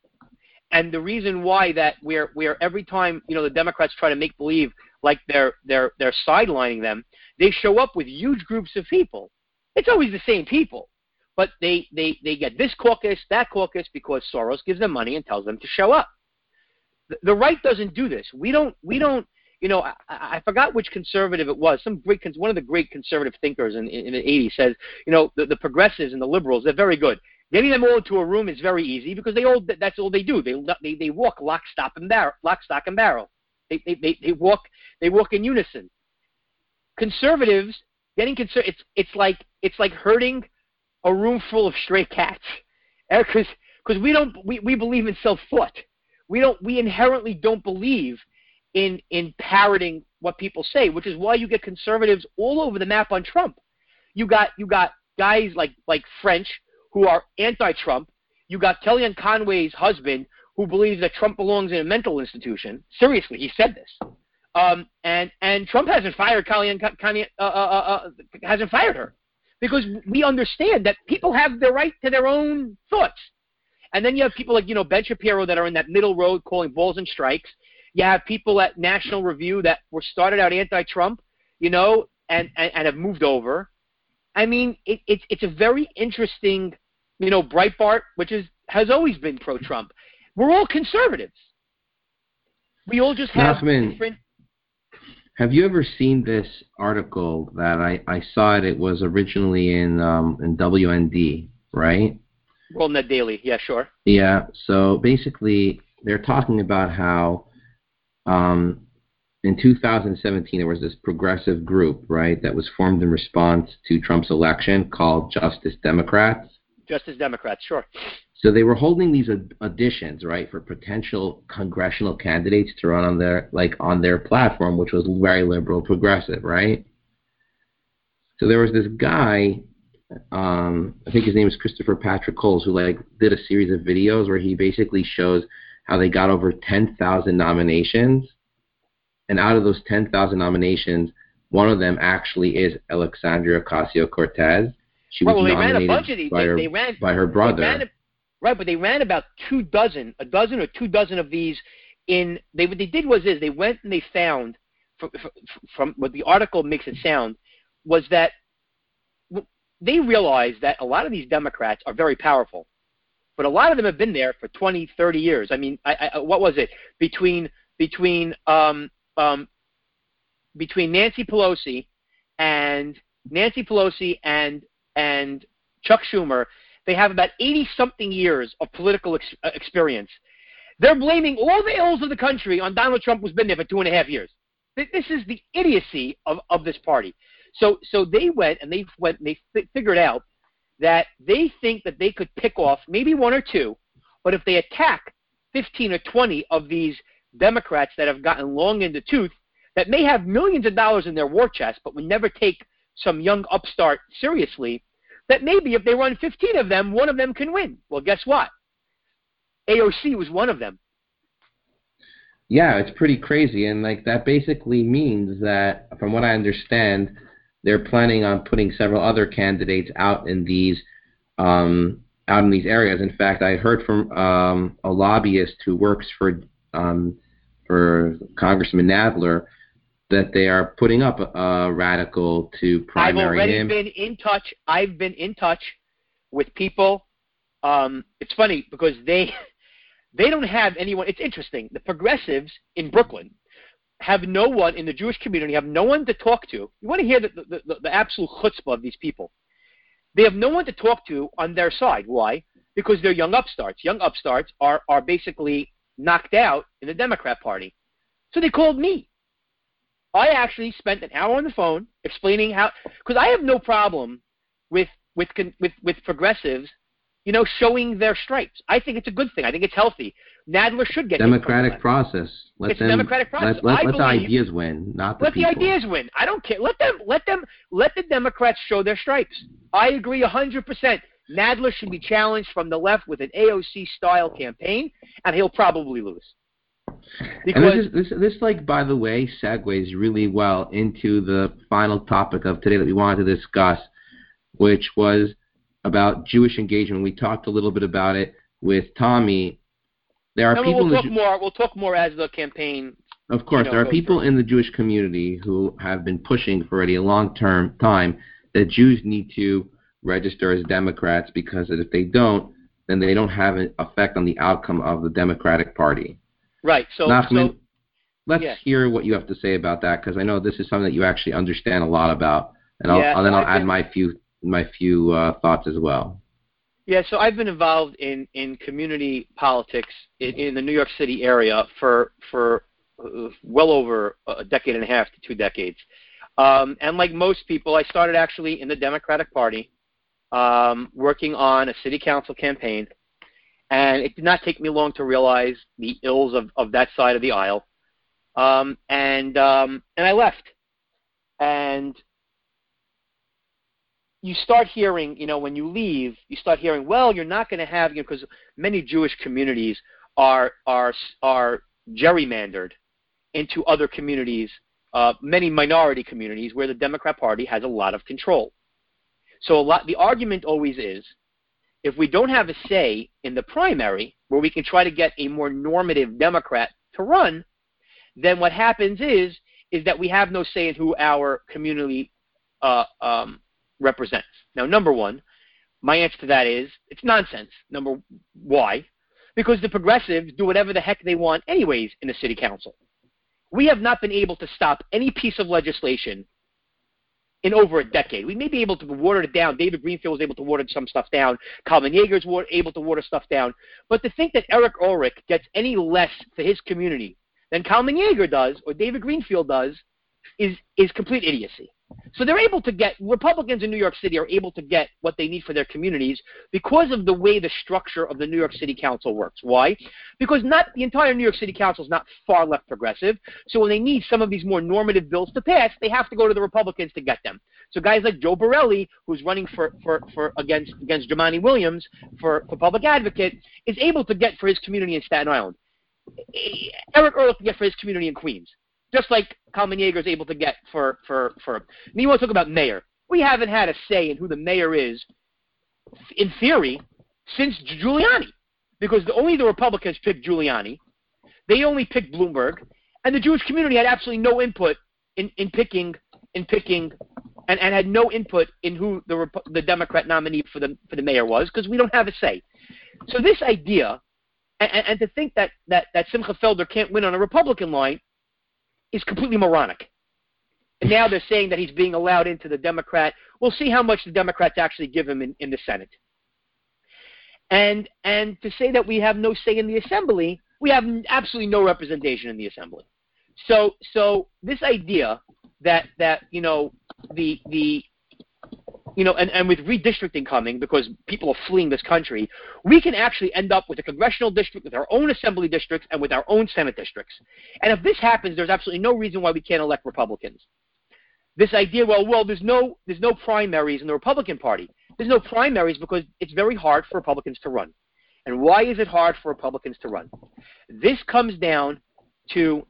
And the reason why that where where every time, you know, the Democrats try to make believe like they're they're they're sidelining them, they show up with huge groups of people. It's always the same people. But they, they, they get this caucus, that caucus because Soros gives them money and tells them to show up. The, the right doesn't do this. We don't we don't you know, I, I forgot which conservative it was. Some great, one of the great conservative thinkers in, in, the 80s says, you know, the, the progressives and the liberals, they're very good. Getting them all into a room is very easy because they all that's all they do. They they, they walk lock, stop, and barrel, lock, stock, and barrel. They, they, they, they walk they walk in unison. Conservatives getting conser- it's it's like it's like herding a room full of stray cats <laughs> because because we don't we, we believe in self thought. We don't we inherently don't believe in in parroting what people say, which is why you get conservatives all over the map on Trump. You got you got guys like like French who are anti-Trump. You got Kellyanne Conway's husband who believes that Trump belongs in a mental institution. Seriously, he said this. Um, and and Trump hasn't fired Kellyanne, Kellyanne uh, uh, uh, hasn't fired her because we understand that people have the right to their own thoughts. And then you have people like you know Ben Shapiro that are in that middle road calling balls and strikes. You have people at National Review that were started out anti-Trump, you know, and, and, and have moved over. I mean, it, it's it's a very interesting you know, Breitbart, which is has always been pro-Trump. We're all conservatives. We all just have Nachman, different. Have you ever seen this article that I, I saw it? It was originally in um, in WND, right? World Net Daily, yeah, sure. Yeah. So basically, they're talking about how um, in 2017 there was this progressive group, right, that was formed in response to Trump's election called Justice Democrats. Justice Democrats, sure. So they were holding these auditions, right, for potential congressional candidates to run on their like on their platform, which was very liberal, progressive, right? So there was this guy, um, I think his name is Christopher Patrick Coles, who like did a series of videos where he basically shows how they got over 10,000 nominations, and out of those 10,000 nominations, one of them actually is Alexandria Ocasio Cortez. She was well, they nominated ran a bunch of these. by, her, by her brother. Right, but they ran about two dozen, a dozen or two dozen of these. In they what they did was is they went and they found from, from what the article makes it sound was that they realized that a lot of these Democrats are very powerful, but a lot of them have been there for 20, 30 years. I mean, I, I, what was it between between um, um, between Nancy Pelosi and Nancy Pelosi and and Chuck Schumer, they have about 80 something years of political ex- uh, experience. They're blaming all the ills of the country on Donald Trump, who's been there for two and a half years. This is the idiocy of, of this party. So, so they went and they went and they f- figured out that they think that they could pick off maybe one or two, but if they attack 15 or 20 of these Democrats that have gotten long in the tooth, that may have millions of dollars in their war chest, but would never take some young upstart seriously, that maybe if they run 15 of them, one of them can win. Well, guess what? AOC was one of them. Yeah, it's pretty crazy, and like that basically means that, from what I understand, they're planning on putting several other candidates out in these um, out in these areas. In fact, I heard from um, a lobbyist who works for um, for Congressman Nadler that they are putting up a radical to primary I've already him. been in touch. I've been in touch with people. Um, it's funny because they <laughs> they don't have anyone. It's interesting. The progressives in Brooklyn have no one in the Jewish community, have no one to talk to. You want to hear the, the, the, the absolute chutzpah of these people. They have no one to talk to on their side. Why? Because they're young upstarts. Young upstarts are, are basically knocked out in the Democrat Party. So they called me. I actually spent an hour on the phone explaining how, because I have no problem with with with with progressives, you know, showing their stripes. I think it's a good thing. I think it's healthy. Nadler should get democratic process. Let it's them, a democratic process. Let, let, let the ideas win, not the let people. the ideas win. I don't care. Let them let them let the Democrats show their stripes. I agree hundred percent. Nadler should be challenged from the left with an AOC style campaign, and he'll probably lose. Because and this, is, this, this, like, by the way, segues really well into the final topic of today that we wanted to discuss, which was about Jewish engagement. We talked a little bit about it with Tommy. There are no, people. We'll talk Ju- more. We'll talk more as the campaign. Of course, you know, there are people through. in the Jewish community who have been pushing for already a long-term time that Jews need to register as Democrats because if they don't, then they don't have an effect on the outcome of the Democratic Party. Right. So, Nachman, so let's yeah. hear what you have to say about that because I know this is something that you actually understand a lot about, and I'll, Yeah, I'll then I'll add my few my few uh, thoughts as well. Yeah, so I've been involved in, in community politics in, in the New York City area for for uh, well over a decade and a half to two decades. Um, and like most people, I started actually in the Democratic Party, um, working on a city council campaign. And it did not take me long to realize the ills of, of that side of the aisle. Um, and um, and I left. And you start hearing, you know, when you leave, you start hearing, well, you're not going to have, you know, because many Jewish communities are are are gerrymandered into other communities, uh, many minority communities where the Democrat Party has a lot of control. So a lot, the argument always is, if we don't have a say in the primary, where we can try to get a more normative Democrat to run, then what happens is is that we have no say in who our community uh, um, represents. Now, number one, My answer to that is it's nonsense. Number why? Because the progressives do whatever the heck they want anyways in the city council. We have not been able to stop any piece of legislation in over a decade. We may be able to water it down. David Greenfield was able to water some stuff down. Kalman Yeger's able to water stuff down. But to think that Eric Ulrich gets any less for his community than Kalman Yeger does or David Greenfield does is, is complete idiocy. So they're able to get Republicans in New York City are able to get what they need for their communities because of the way the structure of the New York City Council works. Why? Because not the entire New York City Council is not far left progressive. So when they need some of these more normative bills to pass, they have to go to the Republicans to get them. So guys like Joe Borelli, who's running for, for, for against against Jumaane Williams for, for public advocate, is able to get for his community in Staten Island. Eric Earl can get for his community in Queens just like Kalman Yeger is able to get for for for. And you want to talk about mayor? We haven't had a say in who the mayor is, in theory, since Giuliani, because the, only the Republicans picked Giuliani, they only picked Bloomberg, and the Jewish community had absolutely no input in, in picking in picking, and, and had no input in who the the Democrat nominee for the for the mayor was, because we don't have a say. So this idea, and, and to think that that that Simcha Felder can't win on a Republican line is completely moronic. And now they're saying that he's being allowed into the Democrat. We'll see how much the Democrats actually give him in, in the Senate. And and to say that we have no say in the assembly, we have absolutely no representation in the assembly. So so this idea that that you know the the you know, and, and with redistricting coming, because people are fleeing this country, we can actually end up with a congressional district, with our own assembly districts, and with our own Senate districts. And if this happens, there's absolutely no reason why we can't elect Republicans. This idea, well, well, there's no, there's no primaries in the Republican Party. There's no primaries because it's very hard for Republicans to run. And why is it hard for Republicans to run? This comes down to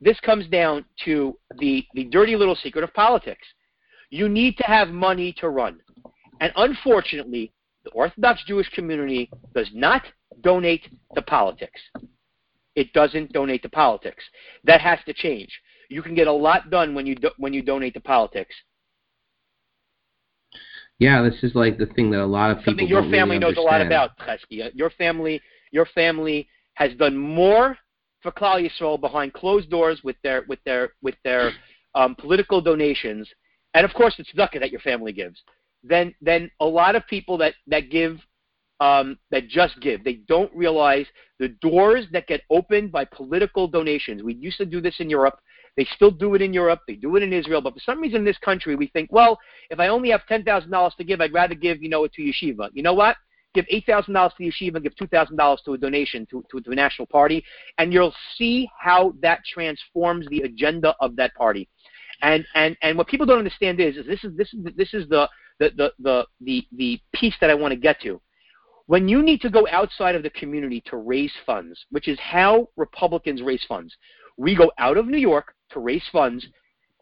this comes down to the, the dirty little secret of politics you need to have money to run. And unfortunately, the Orthodox Jewish community does not donate to politics. It doesn't donate to politics. That has to change. You can get a lot done when you do, when you donate to politics. Yeah, this is like the thing that a lot of people Something your family really knows a lot about, Chezki. Your family, your family has done more for Klal Yisrael behind closed doors with their with their with their um, political donations and of course the tzedakah that your family gives, then then a lot of people that that give um, that just give, they don't realize the doors that get opened by political donations. We used to do this in Europe. They still do it in Europe. They do it in Israel. But for some reason in this country, we think, well, if I only have ten thousand dollars to give, I'd rather give, you know, it to yeshiva. You know what? Give eight thousand dollars to yeshiva, give two thousand dollars to a donation to, to, to a national party, and you'll see how that transforms the agenda of that party. And and and what people don't understand is, is this is this is this is the the the the the, the piece that I want to get to. When you need to go outside of the community to raise funds, which is how Republicans raise funds, we go out of New York to raise funds.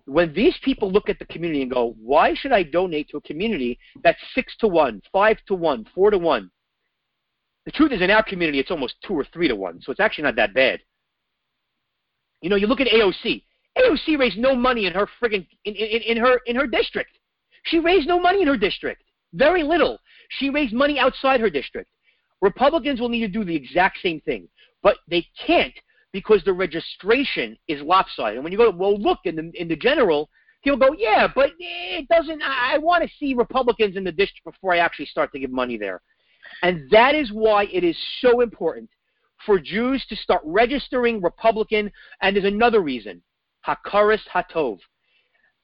When these people look at the community and go, why should I donate to a community that's six to one, five to one, four to one? The truth is, in our community, it's almost two or three to one, so it's actually not that bad. You know, you look at AOC. AOC oh, raised no money in her friggin' in, in, in her in her district. She raised no money in her district. Very little. She raised money outside her district. Republicans will need to do the exact same thing, but they can't because the registration is lopsided. And when you go, well, look in the in the general, people go, yeah, but eh, it doesn't. I, I want to see Republicans in the district before I actually start to give money there, and that is why it is so important for Jews to start registering Republican. And there's another reason Hakaris Hatov.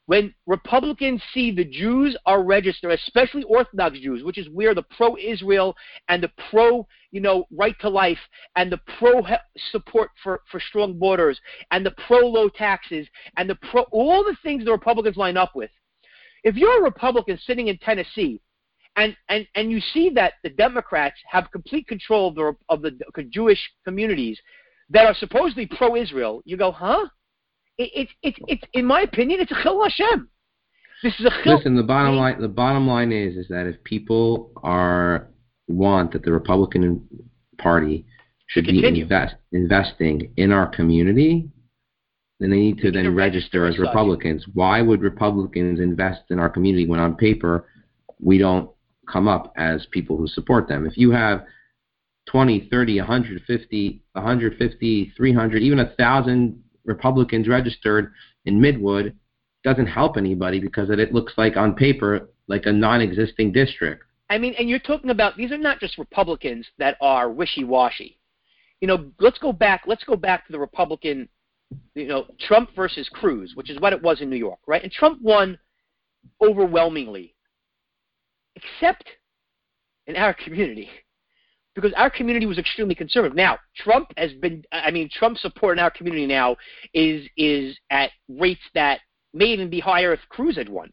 When Republicans see the Jews are registered, especially Orthodox Jews, which is where the pro-Israel and the pro, you know, right to life and the pro support for, for strong borders and the pro-low taxes and the pro all the things the Republicans line up with. If you're a Republican sitting in Tennessee and, and, and you see that the Democrats have complete control of the, of the Jewish communities that are supposedly pro-Israel, you go, huh? It's it, it, it's in my opinion, it's a chil Hashem. This is a chil. Listen, the bottom line the bottom line is is that if people are want that the Republican Party should be invest, investing in our community, then they need to then register, as Republicans. Why would Republicans invest in our community when on paper we don't come up as people who support them. If you have 20, 30, 150, 150, 300, even a thousand Republicans registered in Midwood, doesn't help anybody because it, looks like on paper like a non-existing district. I mean, and you're talking about these are not just Republicans that are wishy-washy. You know, let's go back. Let's go back to the Republican, you know, Trump versus Cruz, which is what it was in New York, right? And Trump won overwhelmingly, except in our <laughs> community, because our community was extremely conservative. Now, Trump has been. I mean, Trump's support in our community now is is at rates that may even be higher if Cruz had won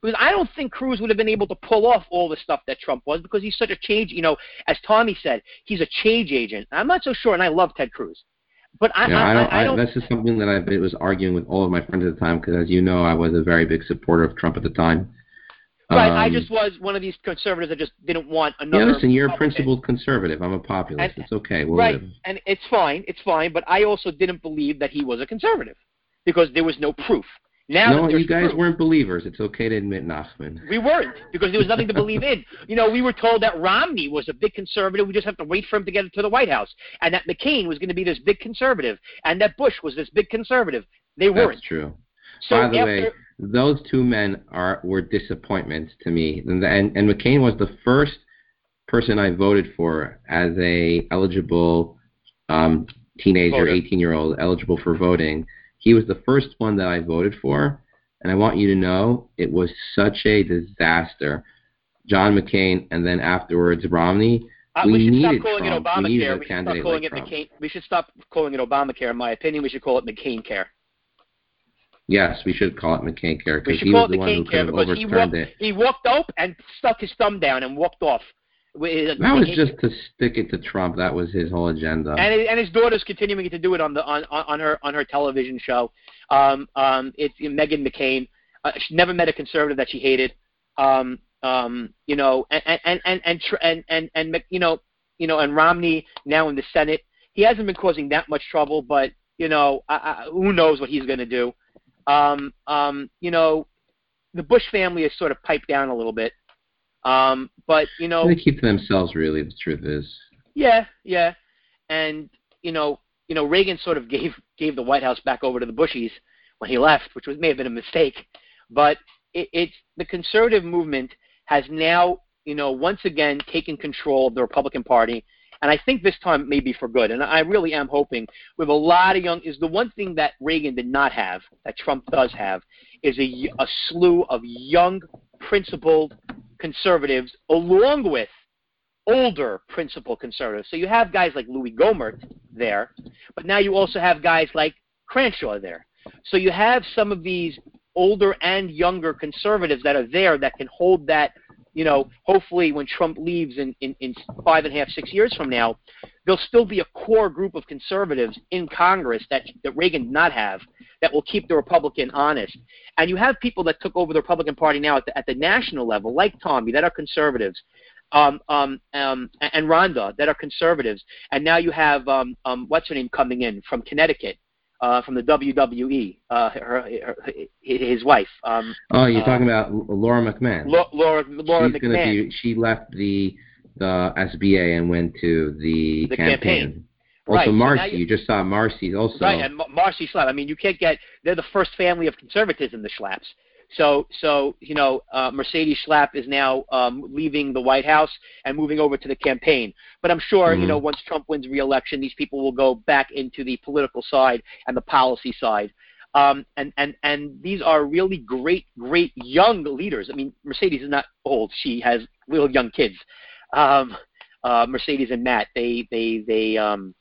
because I don't think Cruz would have been able to pull off all the stuff that Trump was because he's such a change. You know, as Tommy said, he's a change agent. I'm not so sure, and I love Ted Cruz. But I, yeah, I, I, don't, I, I don't. This is something that I was arguing with all of my friends at the time because, as you know, I was a very big supporter of Trump at the time. Right, um, I just was one of these conservatives that just didn't want another. Yeah, listen, you're a principled conservative. I'm a populist. And- it's okay. We'll right, live. and it's fine, it's fine. But I also didn't believe that he was a conservative because there was no proof. Now No, you guys proof, weren't believers. It's okay to admit, Nachman. We weren't because there was nothing to believe in. You know, we were told that Romney was a big conservative. We just have to wait for him to get to the White House, and that McCain was going to be this big conservative, and that Bush was this big conservative. They weren't. That's true. So By the after, way, those two men are were disappointments to me, and, and and McCain was the first person I voted for as a eligible um, teenager, Voter. 18 year old eligible for voting. He was the first one that I voted for, and I want you to know it was such a disaster. John McCain, and then afterwards Romney. uh, we we should needed stop calling Trump. it We Obamacare. We should stop calling like it Trump. McCain. We should stop calling it Obamacare. In my opinion, we should call it McCain Care. Yes, we should call it McCain care because he was the one who McCain could Care have because he overturned walked, it. he walked up and stuck his thumb down and walked off. With- That was just to stick it to Trump. That was his whole agenda. and and his daughter's continuing to do it on the on on her on her television show. Um, um, it's Meghan McCain. Uh, she never met a conservative that she hated. Um, um, you know, and and and and and and, and you know, you know, and Romney now in the Senate. He hasn't been causing that much trouble, but you know, I, I, who knows what he's going to do. Um, um, you know, the Bush family has sort of piped down a little bit. Um, but you know, They keep to themselves, really. The truth is. yeah, yeah, and you know, you know, Reagan sort of gave gave the White House back over to the Bushies when he left, which was may have been a mistake, but it, it's the conservative movement has now, you know, once again taken control of the Republican Party, and I think this time maybe for good. And I really am hoping with a lot of young is the one thing that Reagan did not have that Trump does have is a, a slew of young, principled conservatives along with older principled conservatives. So you have guys like Louis Gohmert there, but now you also have guys like Crenshaw there. So you have some of these older and younger conservatives that are there that can hold that, you know, hopefully when Trump leaves in, in, in five and a half, six years from now, there'll still be a core group of conservatives in Congress that, that Reagan did not have that will keep the Republican honest. And you have people that took over the Republican Party now at the, at the national level, like Tommy, that are conservatives, um, um, um, and Ronna, that are conservatives. And now you have, um, um, what's her name, coming in from Connecticut, uh, from the WWE, uh, her, her, his wife. Um, Oh, you're Uh, talking about Laura McMahon. Laura, Laura, Laura She's McMahon. be. She left the the SBA and went to the, The campaign. campaign. Also, Right, so Marcy. you- you just saw Marcy also. Right, and Marcy Schlapp. I mean, you can't get. They're the first family of conservatism, the Schlapps. So, so you know, uh, Mercedes Schlapp is now um, leaving the White House and moving over to the campaign. But I'm sure, you Mhm. know, once Trump wins re-election, these people will go back into the political side and the policy side. Um, and and and these are really great, great young leaders. I mean, Mercedes is not old; she has little young kids. Um, uh, Mercedes and Matt, they they they um,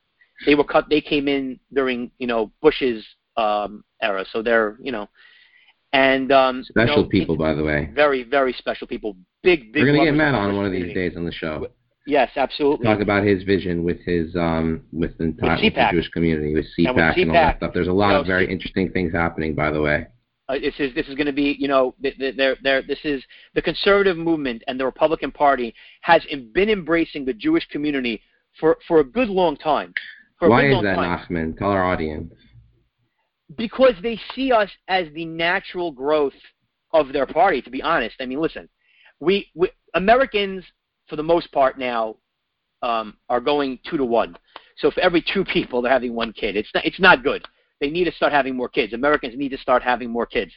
they were cut. They came in during you know Bush's um, era, so they're you know, and um, you Special know, people, by the way. very very special people. Big big. We're gonna get Matt on one of these days on the show. Yes, absolutely. Talk about his vision with his um with the entire with the Jewish community with And CPAC with and, all that stuff. There's a lot you know, of very interesting things happening, by the way. uh, this is this is going to be you know th- th- they're, they're, this is the conservative movement and the Republican Party has been embracing the Jewish community for for a good long time. Why is that, time. Nachman? Tell our audience. Because they see us as the natural growth of their party. To be honest, I mean, listen, we, we Americans, for the most part now, um, are going two to one. So for every two people, they're having one kid. It's not, it's not good. They need to start having more kids. Americans need to start having more kids.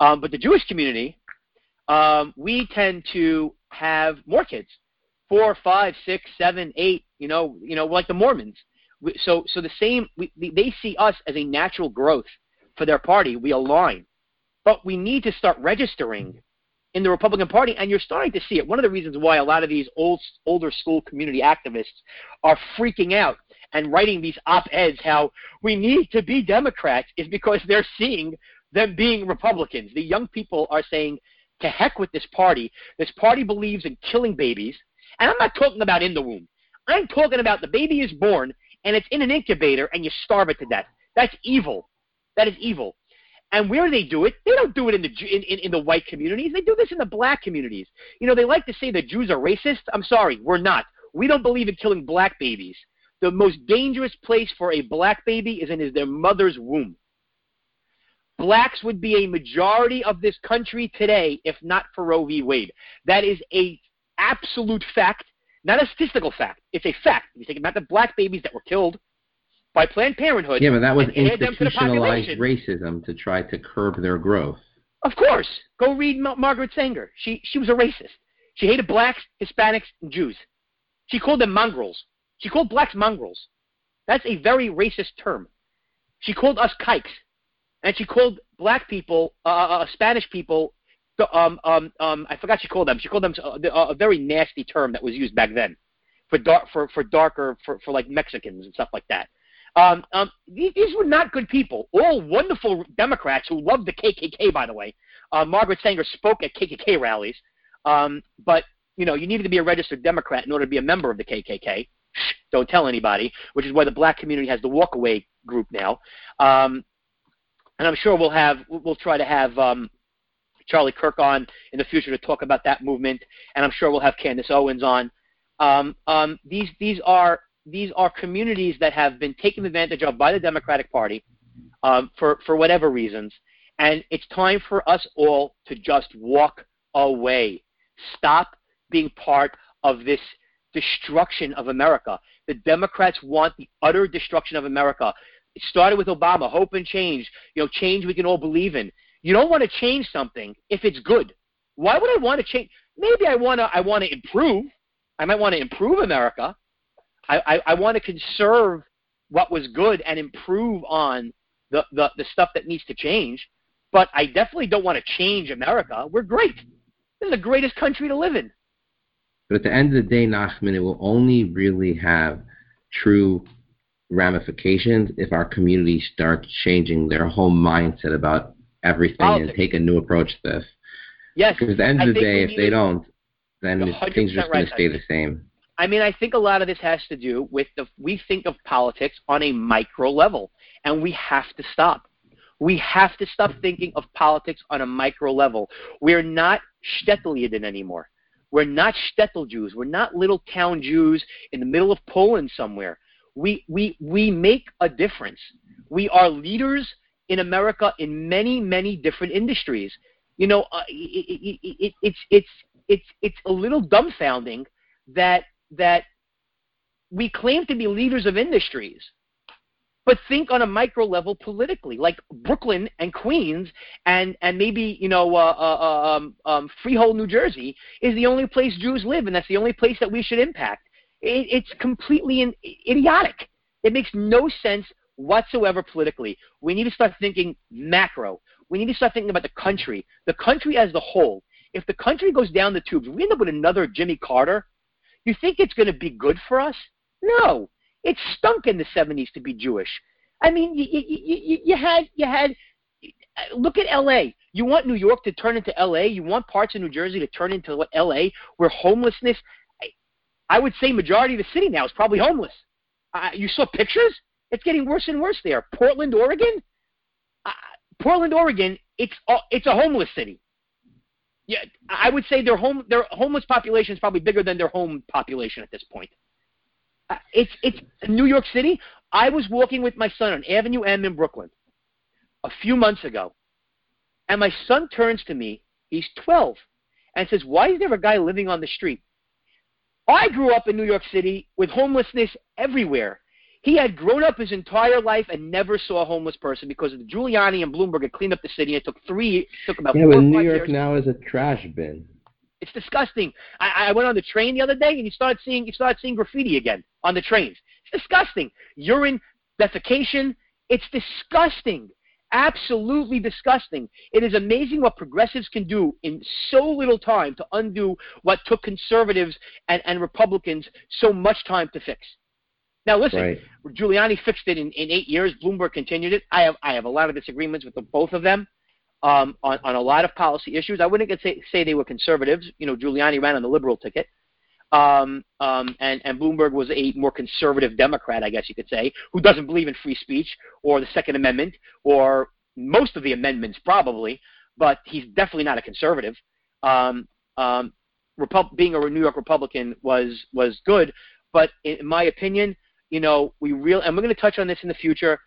Um, but the Jewish community, um, we tend to have more kids, four, five, six, seven, eight. You know, you know, like the Mormons. So, so the same. We, they see us as a natural growth for their party. We align, but we need to start registering in the Republican Party, and you're starting to see it. One of the reasons why a lot of these old, older school community activists are freaking out and writing these op-eds how we need to be Democrats is because they're seeing them being Republicans. The young people are saying, to heck with this party. This party believes in killing babies, and I'm not talking about in the womb. I'm talking about the baby is born and it's in an incubator and you starve it to death. That's evil. That is evil. And where they do it, they don't do it in the in, in, in the white communities. They do this in the black communities. You know, they like to say the Jews are racist. I'm sorry, we're not. We don't believe in killing black babies. The most dangerous place for a black baby is in his, their mother's womb. Blacks would be a majority of this country today if not for Roe v. Wade. That is a absolute fact, not a statistical fact. It's a fact. You think about the black babies that were killed by Planned Parenthood. Yeah, but that was institutionalized racism to try to curb their growth. Of course. Go read Ma- Margaret Sanger. She she was a racist. She hated blacks, Hispanics, and Jews. She called them mongrels. She called blacks mongrels. That's a very racist term. She called us kikes, and she called black people, uh, uh, uh Spanish people, um, um, um, I forgot she called them. She called them a, uh, a very nasty term that was used back then for dark for for darker for for like Mexicans and stuff like that. Um, um, these, these, were not good people. All wonderful Democrats who loved the KKK, by the way. Uh, Margaret Sanger spoke at KKK rallies, um, but you know you needed to be a registered Democrat in order to be a member of the KKK. Don't tell anybody, which is why the black community has the walkaway group now. Um, and I'm sure we'll have we'll try to have um, Charlie Kirk on in the future to talk about that movement, and I'm sure we'll have Candace Owens on. Um, um, these these are these are communities that have been taken advantage of by the Democratic Party um, for, for whatever reasons. And it's time for us all to just walk away. Stop being part of this destruction of America. The Democrats want the utter destruction of America. It started with Obama, hope and change, you know, change we can all believe in. You don't want to change something if it's good. Why would I want to change? Maybe I want to I want to improve. I might want to improve America, I, I, I want to conserve what was good and improve on the, the, the stuff that needs to change. But I definitely don't want to change America. We're great. This is the greatest country to live in. But at the end of the day, Nachman, it will only really have true ramifications if our community starts changing their whole mindset about everything Politics. and take a new approach to this. Yes. Because at the end of the day, if they don't, then things are just going to stay the same. I mean, I think a lot of this has to do with the we think of politics on a micro level, and we have to stop. We have to stop thinking of politics on a micro level. We're not Shtetl anymore. We're not Shtetl Jews. We're not little town Jews in the middle of Poland somewhere. We, we, we make a difference. We are leaders in America in many, many different industries. You know, uh, it, it, it, it's, it's, it's, it's a little dumbfounding that that we claim to be leaders of industries, but think on a micro level politically, like Brooklyn and Queens, and and maybe you know uh, uh, uh, um, um, Freehold, New Jersey, is the only place Jews live, and that's the only place that we should impact. It, it's completely in, idiotic. It makes no sense whatsoever politically. We need to start thinking macro. We need to start thinking about the country, the country as the whole. If the country goes down the tubes, we end up with another Jimmy Carter you think it's going to be good for us? No. It stunk in the 70s to be Jewish. I mean, you, you, you, you had you had look at L.A. You want New York to turn into L.A. You want parts of New Jersey to turn into L.A. where homelessness. I would say majority of the city now is probably homeless. Uh, you saw pictures. It's getting worse and worse there. Portland, Oregon. Uh, Portland, Oregon. It's uh, it's a homeless city. Yeah, I would say their home their homeless population is probably bigger than their home population at this point. Uh, it's it's New York City. I was walking with my son on Avenue M in Brooklyn a few months ago, and my son turns to me. He's 12, and says, Why is there a guy living on the street? I grew up in New York City with homelessness everywhere. He had grown up his entire life and never saw a homeless person because of the Giuliani and Bloomberg had cleaned up the city. It took three, it took about yeah, four but New York years. now is a trash bin. It's disgusting. I, I went on the train the other day, and you start seeing you start seeing graffiti again on the trains. It's disgusting. Urine, defecation. It's disgusting. Absolutely disgusting. It is amazing what progressives can do in so little time to undo what took conservatives and, and Republicans so much time to fix. Now, listen, Right. Giuliani fixed it in, in eight years. Bloomberg continued it. I have I have a lot of disagreements with the, both of them um, on on a lot of policy issues. I wouldn't say, say they were conservatives. You know, Giuliani ran on the liberal ticket, um, um, and and Bloomberg was a more conservative Democrat, I guess you could say, who doesn't believe in free speech or the Second Amendment or most of the amendments probably, but he's definitely not a conservative. Um, um, Repub- being a New York Republican was was good, but in my opinion, you know, we real and we're going to touch on this in the future.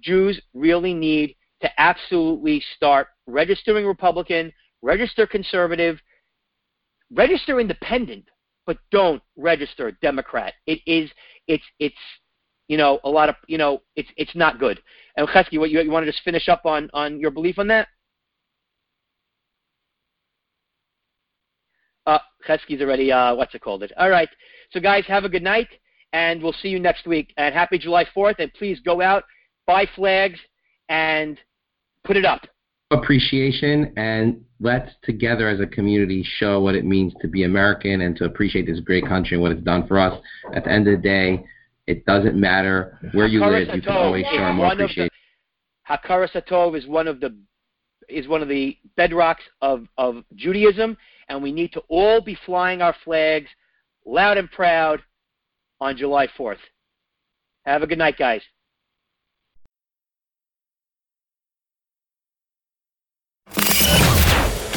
Jews really need to absolutely start registering Republican, register conservative, register independent, but don't register Democrat. It is it's it's you know a lot of you know it's it's not good. And Chezki, what you, you want to just finish up on on your belief on that? Uh, Chezki's already uh, what's it called it? All right. So guys, have a good night, and we'll see you next week. And happy July Fourth, and please go out, buy flags, and put it up. Appreciation and let's together as a community show what it means to be American and to appreciate this great country and what it's done for us. At the end of the day, it doesn't matter where you Hakaras live. You can always show more one of the- appreciation. Hakaras Hatov is one of the is one of the bedrocks of, of Judaism, and we need to all be flying our flags loud and proud on July 4th. Have a good night, guys.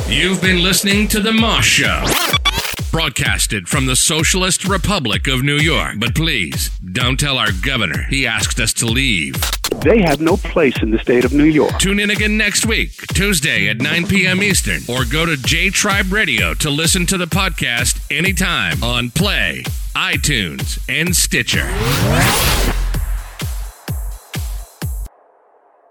You've been listening to The Moss Show. Broadcasted from the Socialist Republic of New York. But please, don't tell our governor he asked us to leave. They have no place in the state of New York. Tune in again next week, Tuesday at 9 p.m. Eastern, or go to J Tribe Radio to listen to the podcast anytime on Play, iTunes, and Stitcher.